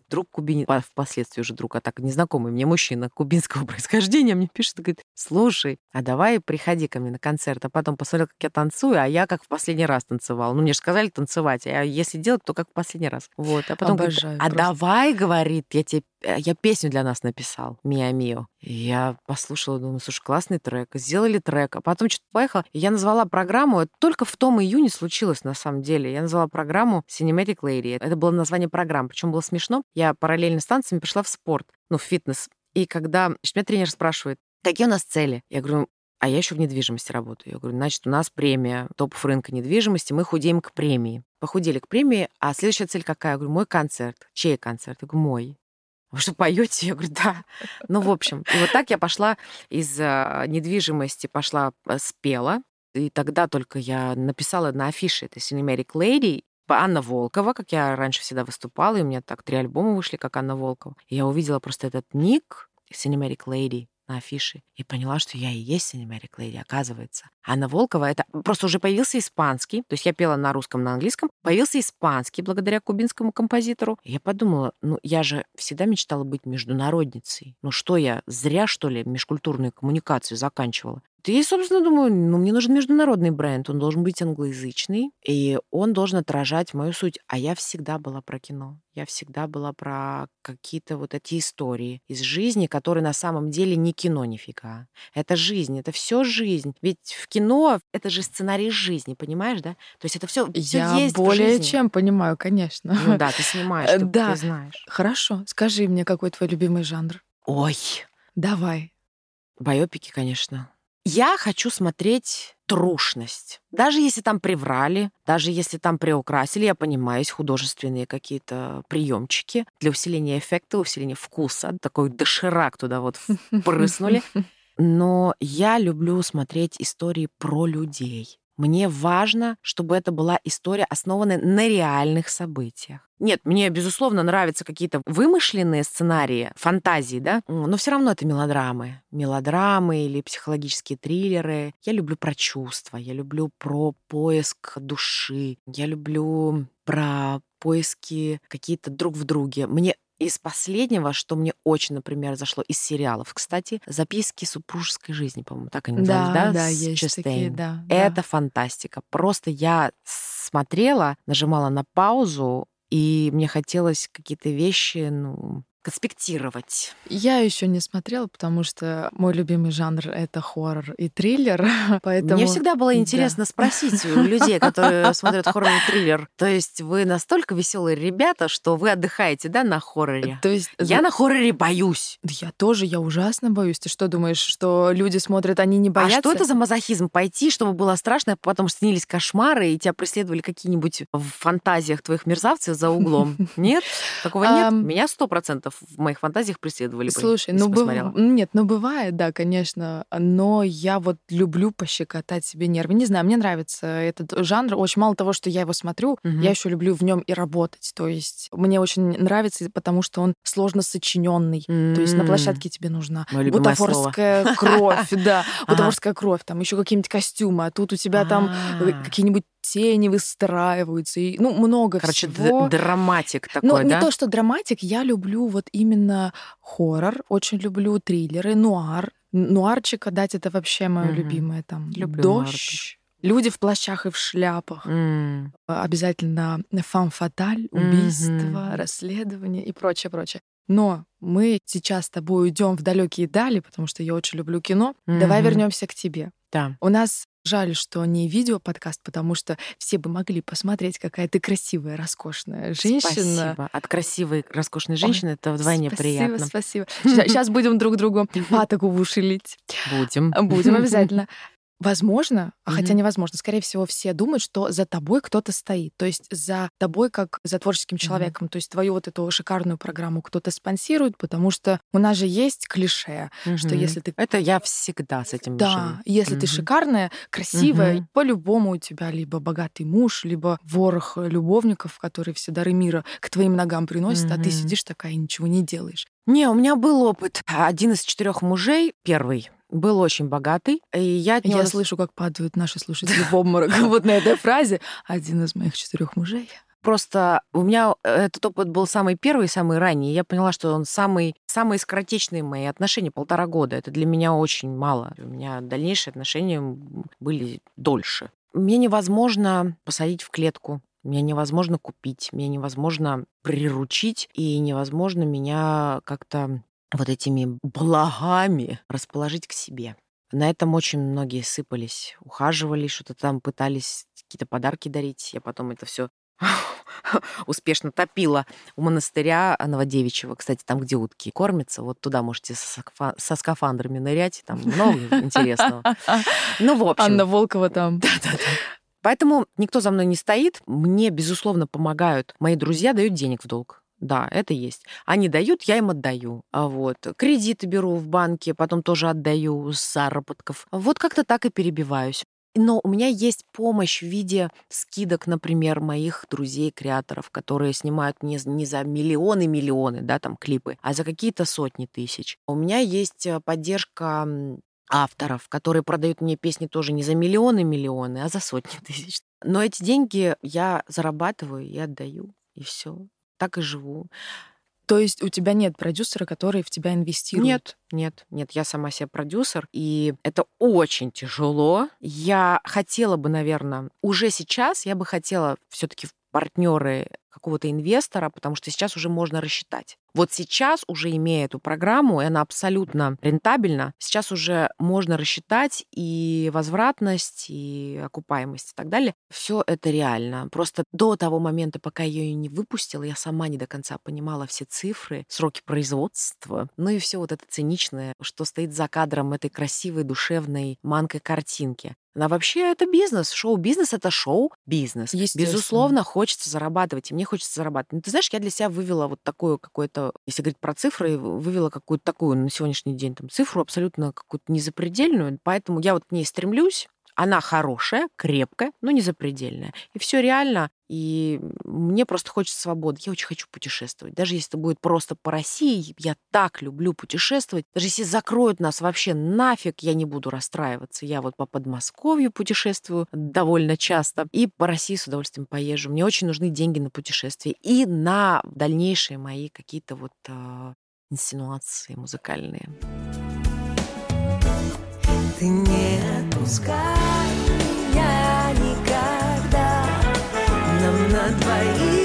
друг кубинец, впоследствии уже друг, а так незнакомый мне мужчина кубинского происхождения мне пишет говорит, слушай, а давай приходи ко мне на концерт, а потом посмотрел, как я танцую, а я как в последний раз танцевала. Ну, мне же сказали танцевать, а если делать, то как в последний раз. Вот, а потом говорит, Обожаю а просто. давай, говорит, я тебе, я песню для нас написал, Миа Мио. Я послушала, думаю, слушай, классный трек. Сделали трек, а потом что-то поехала. Я назвала программу, это только в том июне случилось на самом деле. Я назвала программу Cinematic Lady. Это было название программы. Причем было смешно. Я параллельно с танцами пришла в спорт, ну, в фитнес. И когда значит, меня тренер спрашивает, какие у нас цели? Я говорю, а я еще в недвижимости работаю. Я говорю, значит, у нас премия топов рынка недвижимости, мы худеем к премии. Похудели к премии, а следующая цель какая? Я говорю, мой концерт. Чей концерт? Я говорю, мой. Вы что, поете? Я говорю, да. Ну, в общем. И вот так я пошла из а, недвижимости, пошла, а, спела. И тогда только я написала на афише это Cinematic Lady, Анна Волкова, как я раньше всегда выступала, и у меня так три альбома вышли, как Анна Волкова. И я увидела просто этот ник Cinematic Lady на афише и поняла, что я и есть Cinematic Lady, оказывается. Анна Волкова, это просто уже появился испанский, то есть я пела на русском, на английском, появился испанский благодаря кубинскому композитору. И я подумала, ну я же всегда мечтала быть международницей. Ну что я, зря что ли межкультурную коммуникацию заканчивала? И я, собственно, думаю, ну, мне нужен международный бренд, он должен быть англоязычный, и он должен отражать мою суть. А я всегда была про кино. Я всегда была про какие-то вот эти истории из жизни, которые на самом деле не кино нифига. Это жизнь, это все жизнь. Ведь в кино это же сценарий жизни, понимаешь, да? То есть это все, Я есть более чем понимаю, конечно. Ну да, ты снимаешь, Э, ты, да. ты знаешь. Хорошо, скажи мне, какой твой любимый жанр? Ой, Давай. Байопики, конечно. Я хочу смотреть трушность. Даже если там приврали, даже если там приукрасили, я понимаю, есть художественные какие-то приемчики для усиления эффекта, усиления вкуса. Такой доширак туда вот впрыснули. Но я люблю смотреть истории про людей. Мне важно, чтобы это была история, основанная на реальных событиях. Нет, мне, безусловно, нравятся какие-то вымышленные сценарии, фантазии, да, но все равно это мелодрамы. Мелодрамы или психологические триллеры. Я люблю про чувства, я люблю про поиск души, я люблю про поиски какие-то друг в друге. Мне из последнего, что мне очень, например, зашло из сериалов, кстати, записки супружеской жизни, по-моему, так они назывались, да, Да, да, с есть Честейн. такие, да. да. Это фантастика. Просто я смотрела, нажимала на паузу, и мне хотелось какие-то вещи, ну, конспектировать. Я еще не смотрела, потому что мой любимый жанр это хоррор и триллер, поэтому Мне всегда было да. интересно спросить у людей, которые смотрят хоррор и триллер. То есть вы настолько веселые ребята, что вы отдыхаете, да, на хорроре? То есть Я на хорроре боюсь. Да Я тоже, я ужасно боюсь. Ты что думаешь, что люди смотрят, они не боятся? А что это за мазохизм? Пойти, чтобы было страшно, а потом снились кошмары, и тебя преследовали какие-нибудь в фантазиях твоих мерзавцев за углом? Нет? Такого нет? Меня сто процентов в моих фантазиях преследовали бы, Слушай, ну бы быв- нет, ну бывает, да, конечно, но я вот люблю пощекотать себе нервы. Не знаю, мне нравится этот жанр. Очень мало того, что я его смотрю, Мгм. я еще люблю в нем и работать. То есть мне очень нравится, потому что он сложно сочиненный. То есть на площадке тебе нужна слово. бутафорская кровь, да, бутафорская кровь, там еще какие-нибудь костюмы, а тут у тебя там э, А. какие-нибудь тени выстраиваются, и, ну, много Короче, всего. драматик Ну, такой, не да? то, что драматик, я люблю вот именно хоррор, очень люблю триллеры, нуар. Нуарчика дать это вообще мое Мгм. любимое. Там Люблю нуар дождь, люди в плащах и в шляпах. М. Обязательно фам-фаталь, убийство, Мгм. расследование и прочее, прочее. Но мы сейчас с тобой уйдем в далекие дали, потому что я очень люблю кино. Давай Мгм. вернемся к тебе. Да. У нас Жаль, что не видео-подкаст, потому что все бы могли посмотреть, какая ты красивая, роскошная женщина. Спасибо. От красивой, роскошной женщины Ой, это вдвойне спасибо, приятно. Спасибо, Сейчас будем друг другу патоку в уши лить. Будем. Будем обязательно. Возможно, а mm-hmm. хотя невозможно, скорее всего, все думают, что за тобой кто-то стоит. То есть за тобой как за творческим человеком. Mm-hmm. То есть твою вот эту шикарную программу кто-то спонсирует, потому что у нас же есть клише, mm-hmm. что если ты... Это я всегда с этим Да, живу. если mm-hmm. ты шикарная, красивая, mm-hmm. по-любому у тебя либо богатый муж, либо ворох любовников, которые все дары мира к твоим ногам приносят, mm-hmm. а ты сидишь такая и ничего не делаешь. Не, у меня был опыт. Один из четырех мужей, первый, был очень богатый, и я от него... Я слышу, как падают наши слушатели в обморок вот на этой фразе. Один из моих четырех мужей. Просто у меня этот опыт был самый первый, самый ранний. Я поняла, что он самый, самые скоротечные мои отношения, полтора года. Это для меня очень мало. У меня дальнейшие отношения были дольше. Мне невозможно посадить в клетку. Меня невозможно купить, меня невозможно приручить, и невозможно меня как-то вот этими благами расположить к себе. На этом очень многие сыпались, ухаживали, что-то там пытались какие-то подарки дарить. Я потом это все успешно топила у монастыря Новодевичьего, кстати, там, где утки кормятся. Вот туда можете со, скафандрами нырять, там много интересного. Ну, в общем. Анна Волкова там. Да-да-да. Поэтому никто за мной не стоит. Мне, безусловно, помогают. Мои друзья дают денег в долг. Да, это есть. Они дают, я им отдаю. А вот кредиты беру в банке, потом тоже отдаю с заработков. Вот как-то так и перебиваюсь. Но у меня есть помощь в виде скидок, например, моих друзей-креаторов, которые снимают не, не за миллионы-миллионы, да, там, клипы, а за какие-то сотни тысяч. У меня есть э, поддержка авторов, которые продают мне песни тоже не за миллионы-миллионы, а за сотни тысяч. Но эти деньги я зарабатываю и отдаю, и все так и живу. То есть у тебя нет продюсера, который в тебя инвестирует? Нет, нет, нет, я сама себе продюсер, и это очень тяжело. Я хотела бы, наверное, уже сейчас я бы хотела все-таки в партнеры какого-то инвестора, потому что сейчас уже можно рассчитать. Вот сейчас, уже имея эту программу, и она абсолютно рентабельна, сейчас уже можно рассчитать и возвратность, и окупаемость и так далее. Все это реально. Просто до того момента, пока я ее не выпустила, я сама не до конца понимала все цифры, сроки производства, ну и все вот это циничное, что стоит за кадром этой красивой, душевной манкой картинки. А вообще это бизнес. Шоу-бизнес — это шоу-бизнес. Безусловно, хочется зарабатывать, и мне хочется зарабатывать. Но ты знаешь, я для себя вывела вот такое какое-то, если говорить про цифры, вывела какую-то такую на сегодняшний день там цифру абсолютно какую-то незапредельную, поэтому я вот к ней стремлюсь, она хорошая, крепкая, но не запредельная. И все реально. И мне просто хочется свободы. Я очень хочу путешествовать. Даже если это будет просто по России, я так люблю путешествовать. Даже если закроют нас вообще нафиг, я не буду расстраиваться. Я вот по Подмосковью путешествую довольно часто. И по России с удовольствием поезжу. Мне очень нужны деньги на путешествия и на дальнейшие мои какие-то вот э, инсинуации музыкальные. Ты не отпускай. Меня никогда Нам на двоих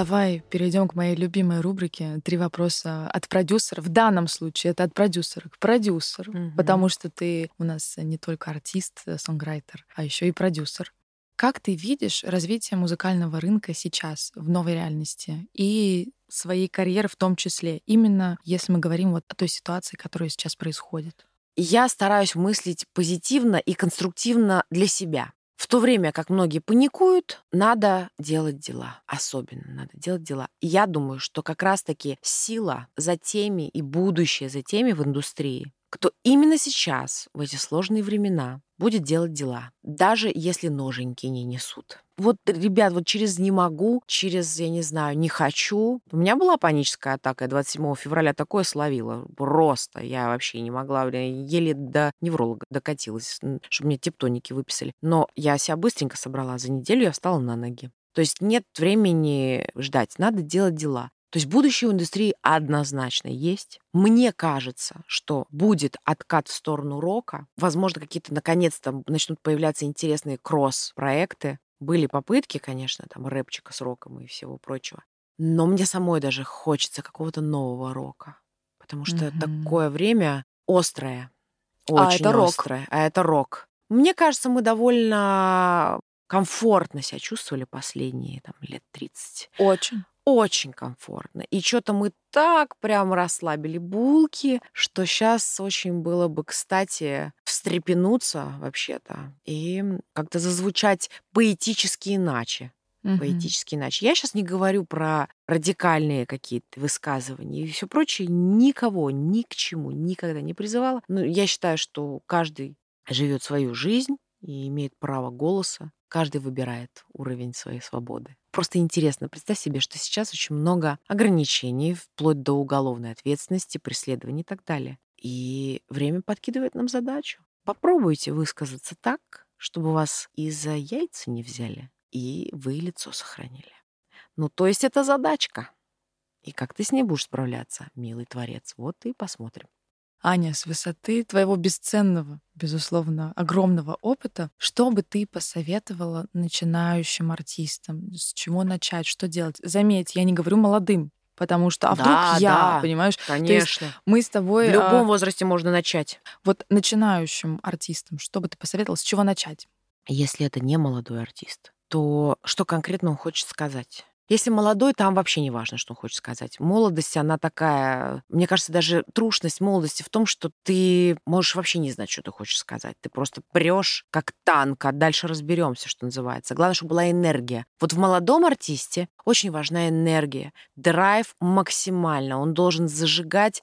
Давай перейдем к моей любимой рубрике «Три вопроса от продюсера». В данном случае это от продюсера к продюсеру, mm-hmm. потому что ты у нас не только артист, сонграйтер, а еще и продюсер. Как ты видишь развитие музыкального рынка сейчас в новой реальности и своей карьеры в том числе, именно если мы говорим вот о той ситуации, которая сейчас происходит? Я стараюсь мыслить позитивно и конструктивно для себя. В то время как многие паникуют, надо делать дела. Особенно надо делать дела. И я думаю, что как раз-таки сила за теми и будущее за теми в индустрии кто именно сейчас, в эти сложные времена, будет делать дела, даже если ноженьки не несут. Вот, ребят, вот через «не могу», через, я не знаю, «не хочу». У меня была паническая атака. Я 27 февраля такое словила. Просто. Я вообще не могла. Еле до невролога докатилась, чтобы мне тептоники выписали. Но я себя быстренько собрала. За неделю я встала на ноги. То есть нет времени ждать. Надо делать дела. То есть будущее у индустрии однозначно есть. Мне кажется, что будет откат в сторону рока. Возможно, какие-то наконец-то начнут появляться интересные кросс-проекты. Были попытки, конечно, там рэпчика с роком и всего прочего. Но мне самой даже хочется какого-то нового рока. Потому что mm-hmm. такое время острое. Очень а это острое. Рок. А это рок. Мне кажется, мы довольно комфортно себя чувствовали последние там, лет 30. Очень очень комфортно. И что-то мы так прям расслабили булки, что сейчас очень было бы, кстати, встрепенуться вообще-то и как-то зазвучать поэтически иначе. Угу. Поэтически иначе. Я сейчас не говорю про радикальные какие-то высказывания и все прочее. Никого ни к чему никогда не призывала. Но я считаю, что каждый живет свою жизнь и имеет право голоса. Каждый выбирает уровень своей свободы. Просто интересно, представь себе, что сейчас очень много ограничений, вплоть до уголовной ответственности, преследований и так далее. И время подкидывает нам задачу. Попробуйте высказаться так, чтобы вас из-за яйца не взяли, и вы лицо сохранили. Ну, то есть это задачка. И как ты с ней будешь справляться, милый творец? Вот и посмотрим. Аня, с высоты твоего бесценного, безусловно, огромного опыта, что бы ты посоветовала начинающим артистам? С чего начать? Что делать? Заметь, я не говорю молодым, потому что а вдруг да, я, да, понимаешь? Конечно. мы с тобой в любом а... возрасте можно начать. Вот начинающим артистам, что бы ты посоветовала, с чего начать? Если это не молодой артист, то что конкретно он хочет сказать? Если молодой, там вообще не важно, что он хочет сказать. Молодость, она такая... Мне кажется, даже трушность молодости в том, что ты можешь вообще не знать, что ты хочешь сказать. Ты просто прешь как танк, а дальше разберемся, что называется. Главное, чтобы была энергия. Вот в молодом артисте очень важна энергия. Драйв максимально. Он должен зажигать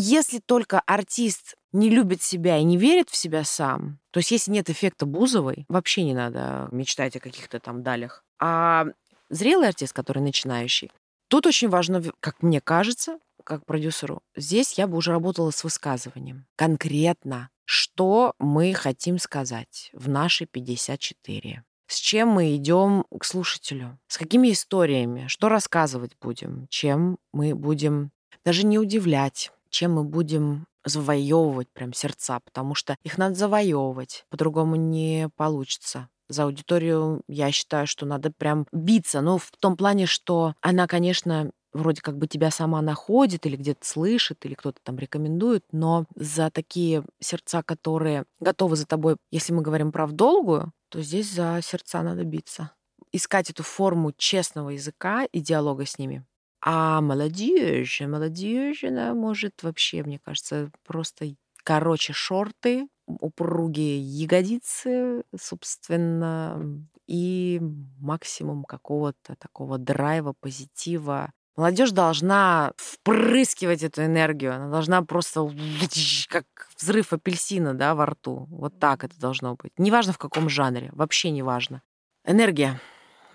если только артист не любит себя и не верит в себя сам, то есть если нет эффекта Бузовой, вообще не надо мечтать о каких-то там далях. А зрелый артист, который начинающий, тут очень важно, как мне кажется, как продюсеру, здесь я бы уже работала с высказыванием. Конкретно, что мы хотим сказать в нашей 54 с чем мы идем к слушателю, с какими историями, что рассказывать будем, чем мы будем даже не удивлять, чем мы будем завоевывать прям сердца, потому что их надо завоевывать, по-другому не получится за аудиторию, я считаю, что надо прям биться. Ну, в том плане, что она, конечно, вроде как бы тебя сама находит или где-то слышит, или кто-то там рекомендует, но за такие сердца, которые готовы за тобой, если мы говорим про долгую, то здесь за сердца надо биться. Искать эту форму честного языка и диалога с ними. А молодежь, молодежь, она может вообще, мне кажется, просто короче шорты, упругие ягодицы, собственно, и максимум какого-то такого драйва, позитива. Молодежь должна впрыскивать эту энергию, она должна просто как взрыв апельсина, да, во рту. Вот так это должно быть. Неважно в каком жанре, вообще неважно. Энергия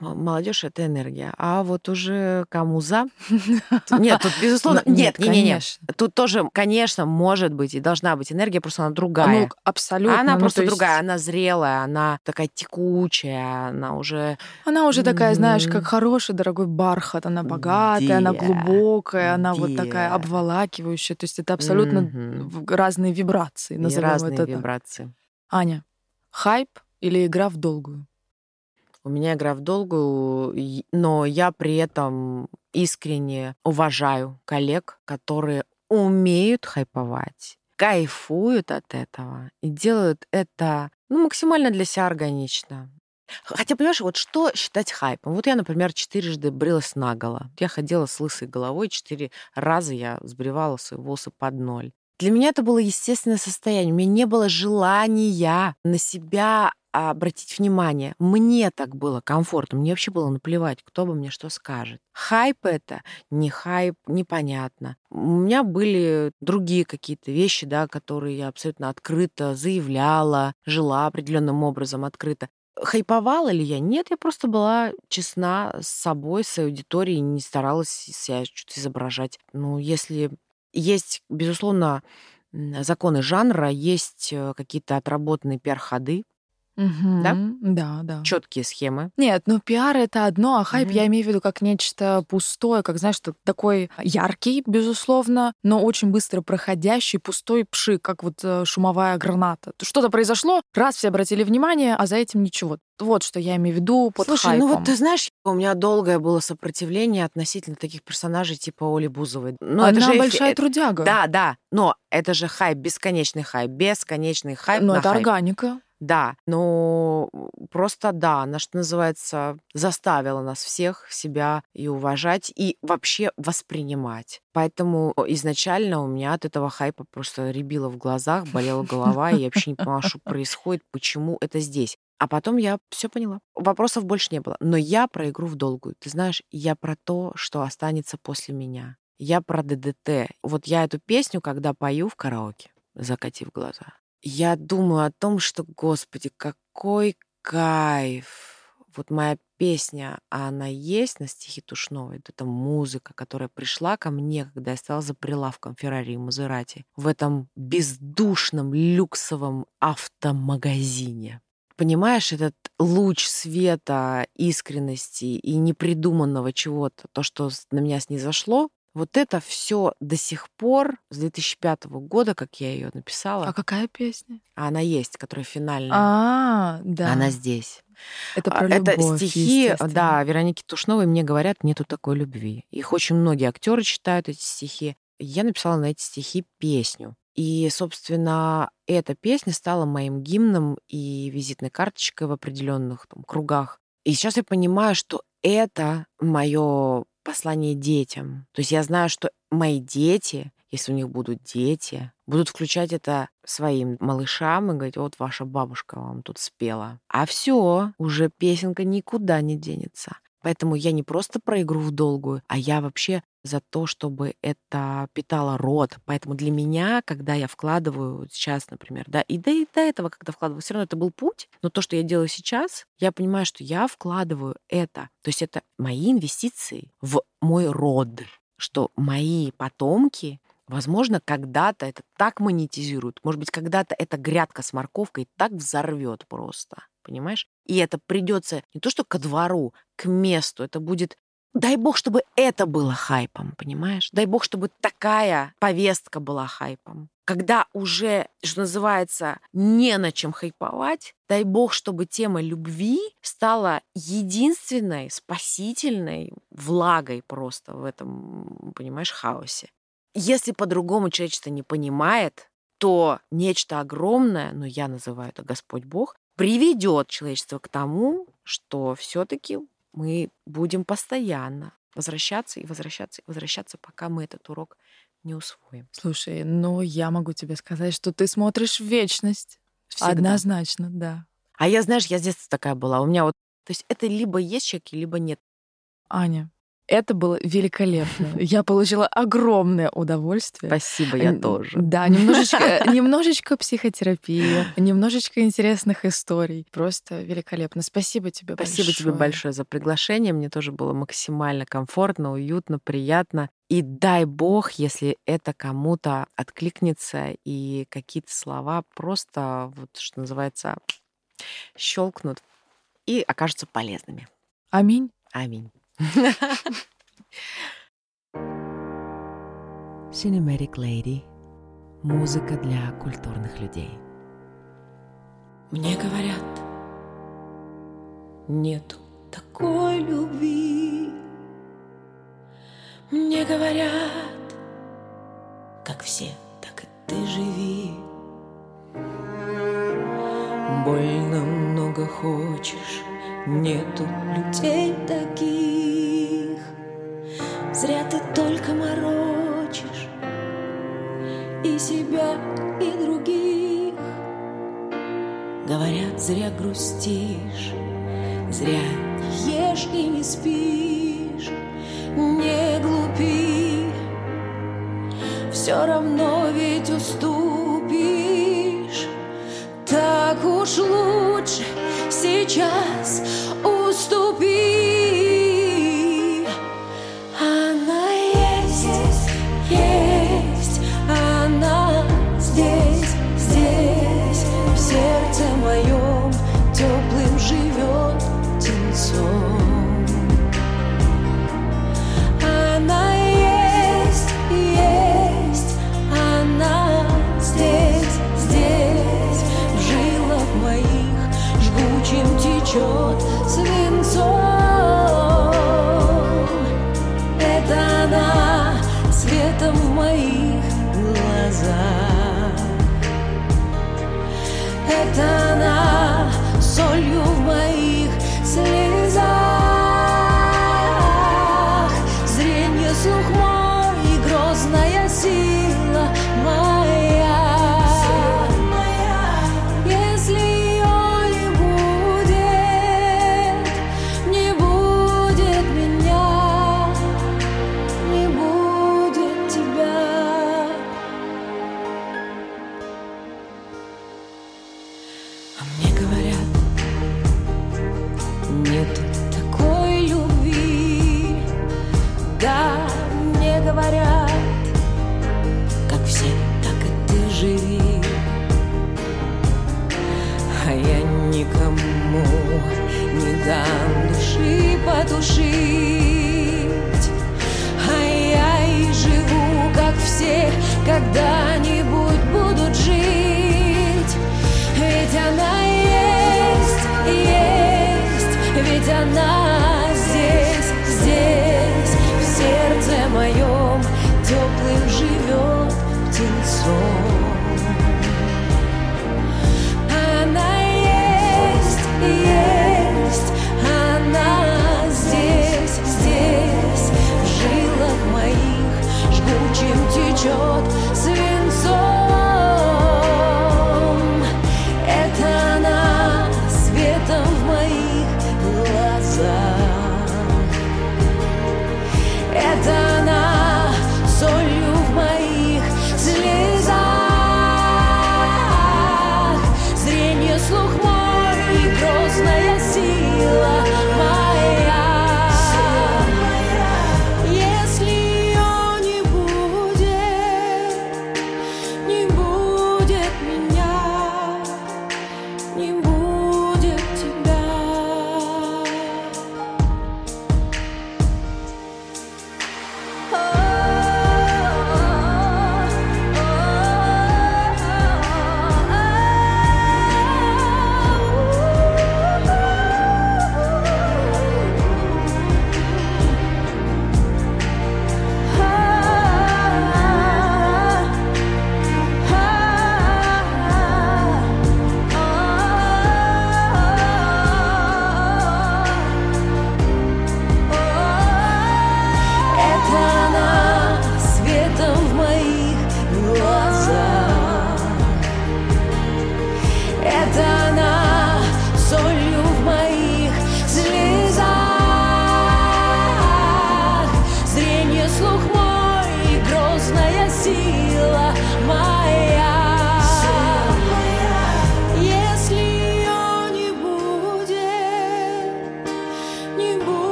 молодежь это энергия. А вот уже кому за? Нет, тут безусловно. Нет, нет, нет, Тут тоже, конечно, может быть и должна быть энергия, просто она другая. Ну, абсолютно. Она ну, просто другая, она зрелая, она такая текучая, она уже. Она уже такая, знаешь, как хороший дорогой бархат, она богатая, она глубокая, она вот такая обволакивающая. То есть это абсолютно разные вибрации. Назовем разные вибрации. Аня, хайп или игра в долгую? У меня игра в долгую, но я при этом искренне уважаю коллег, которые умеют хайповать, кайфуют от этого и делают это ну, максимально для себя органично. Хотя, понимаешь, вот что считать хайпом? Вот я, например, четырежды брилась наголо. Я ходила с лысой головой, четыре раза я сбривала свои волосы под ноль. Для меня это было естественное состояние. У меня не было желания на себя обратить внимание. Мне так было комфортно, мне вообще было наплевать, кто бы мне что скажет. Хайп это, не хайп, непонятно. У меня были другие какие-то вещи, да, которые я абсолютно открыто заявляла, жила определенным образом открыто. Хайповала ли я? Нет, я просто была честна с собой, с аудиторией, не старалась себя что-то изображать. Ну, если есть, безусловно, законы жанра, есть э, какие-то отработанные пиар-ходы, Мгм. да? Да, да. Четкие схемы. Нет, ну пиар это одно, а хайп Мгм. я имею в виду как нечто пустое, как, знаешь, такой яркий, безусловно, но очень быстро проходящий, пустой пшик, как вот э, шумовая граната. Что-то произошло, раз все обратили внимание, а за этим ничего. Вот что я имею в виду под Слушай, ну вот хайпом. ты знаешь, у меня долгое было сопротивление относительно таких персонажей типа Оли Бузовой. Ну, Она же эфи- большая э, трудяга. Да, да, но это же хайп, бесконечный хайп, бесконечный хайп но это хайп. органика. Да, но просто да, она, что называется, заставила нас всех себя и уважать, и вообще воспринимать. Поэтому изначально у меня от этого хайпа просто рябило в глазах, болела голова, и я вообще не понимала, что происходит, почему это здесь. А потом я все поняла. Вопросов больше не было. Но я про игру в долгую. Ты знаешь, я про то, что останется после меня. Я про ДДТ. Вот я эту песню, когда пою в караоке, закатив глаза, я думаю о том, что, господи, какой кайф. Вот моя песня, а она есть на стихи Тушновой. Эта музыка, которая пришла ко мне, когда я стала за прилавком Феррари и Мазерати в этом бездушном люксовом автомагазине. Понимаешь, этот луч света, искренности и непридуманного чего-то, то, что на меня снизошло, вот это все до сих пор, с 2005 года, как я ее написала, А какая песня? а она есть, которая финальная. А, да. Она здесь. Это А, про Это любовь, стихи, естественно. да, Вероники Тушновой мне говорят, нету такой любви. Их очень многие актеры читают, эти стихи. Я написала на эти стихи песню. И, собственно, эта песня стала моим гимном и визитной карточкой в определенных там, кругах. И сейчас я понимаю, что это мое послание детям. То есть я знаю, что мои дети, если у них будут дети, будут включать это своим малышам и говорить, вот ваша бабушка вам тут спела. А все, уже песенка никуда не денется. Поэтому я не просто про игру в долгую, а я вообще за то, чтобы это питало род. Поэтому для меня, когда я вкладываю сейчас, например, да, и да и до этого, когда вкладывала, все равно это был путь, но то, что я делаю сейчас, я понимаю, что я вкладываю это. То есть это мои инвестиции в мой род, что мои потомки Возможно, когда-то это так монетизируют. Может быть, когда-то эта грядка с морковкой так взорвет просто. Понимаешь? И это придется не то что ко двору, к месту. Это будет Дай бог, чтобы это было хайпом, понимаешь? Дай бог, чтобы такая повестка была хайпом. Когда уже, что называется, не на чем хайповать, дай бог, чтобы тема любви стала единственной спасительной влагой просто в этом, понимаешь, хаосе. Если по-другому человечество не понимает, то нечто огромное, но я называю это Господь Бог, приведет человечество к тому, что все-таки мы будем постоянно возвращаться и возвращаться и возвращаться, пока мы этот урок не усвоим. Слушай, ну я могу тебе сказать, что ты смотришь в вечность. Всегда. Однозначно, да. А я, знаешь, я с детства такая была. У меня вот, то есть это либо есть человек, либо нет. Аня, это было великолепно. Я получила огромное удовольствие. Спасибо, я тоже. Да, немножечко, немножечко психотерапии, немножечко интересных историй. Просто великолепно. Спасибо тебе Спасибо большое. тебе большое за приглашение. Мне тоже было максимально комфортно, уютно, приятно. И дай бог, если это кому-то откликнется и какие-то слова просто, вот что называется, щелкнут и окажутся полезными. Аминь. Аминь. Cinematic Lady. Музыка для культурных людей. Мне говорят, нету такой любви. Мне говорят, как все, так и ты живи. Больно много хочешь, нету людей таких. Зря ты только морочишь И себя, и других. Говорят, зря грустишь Зря ешь и не спишь. Не глупи Все равно ведь уступишь. Так уж лучше сейчас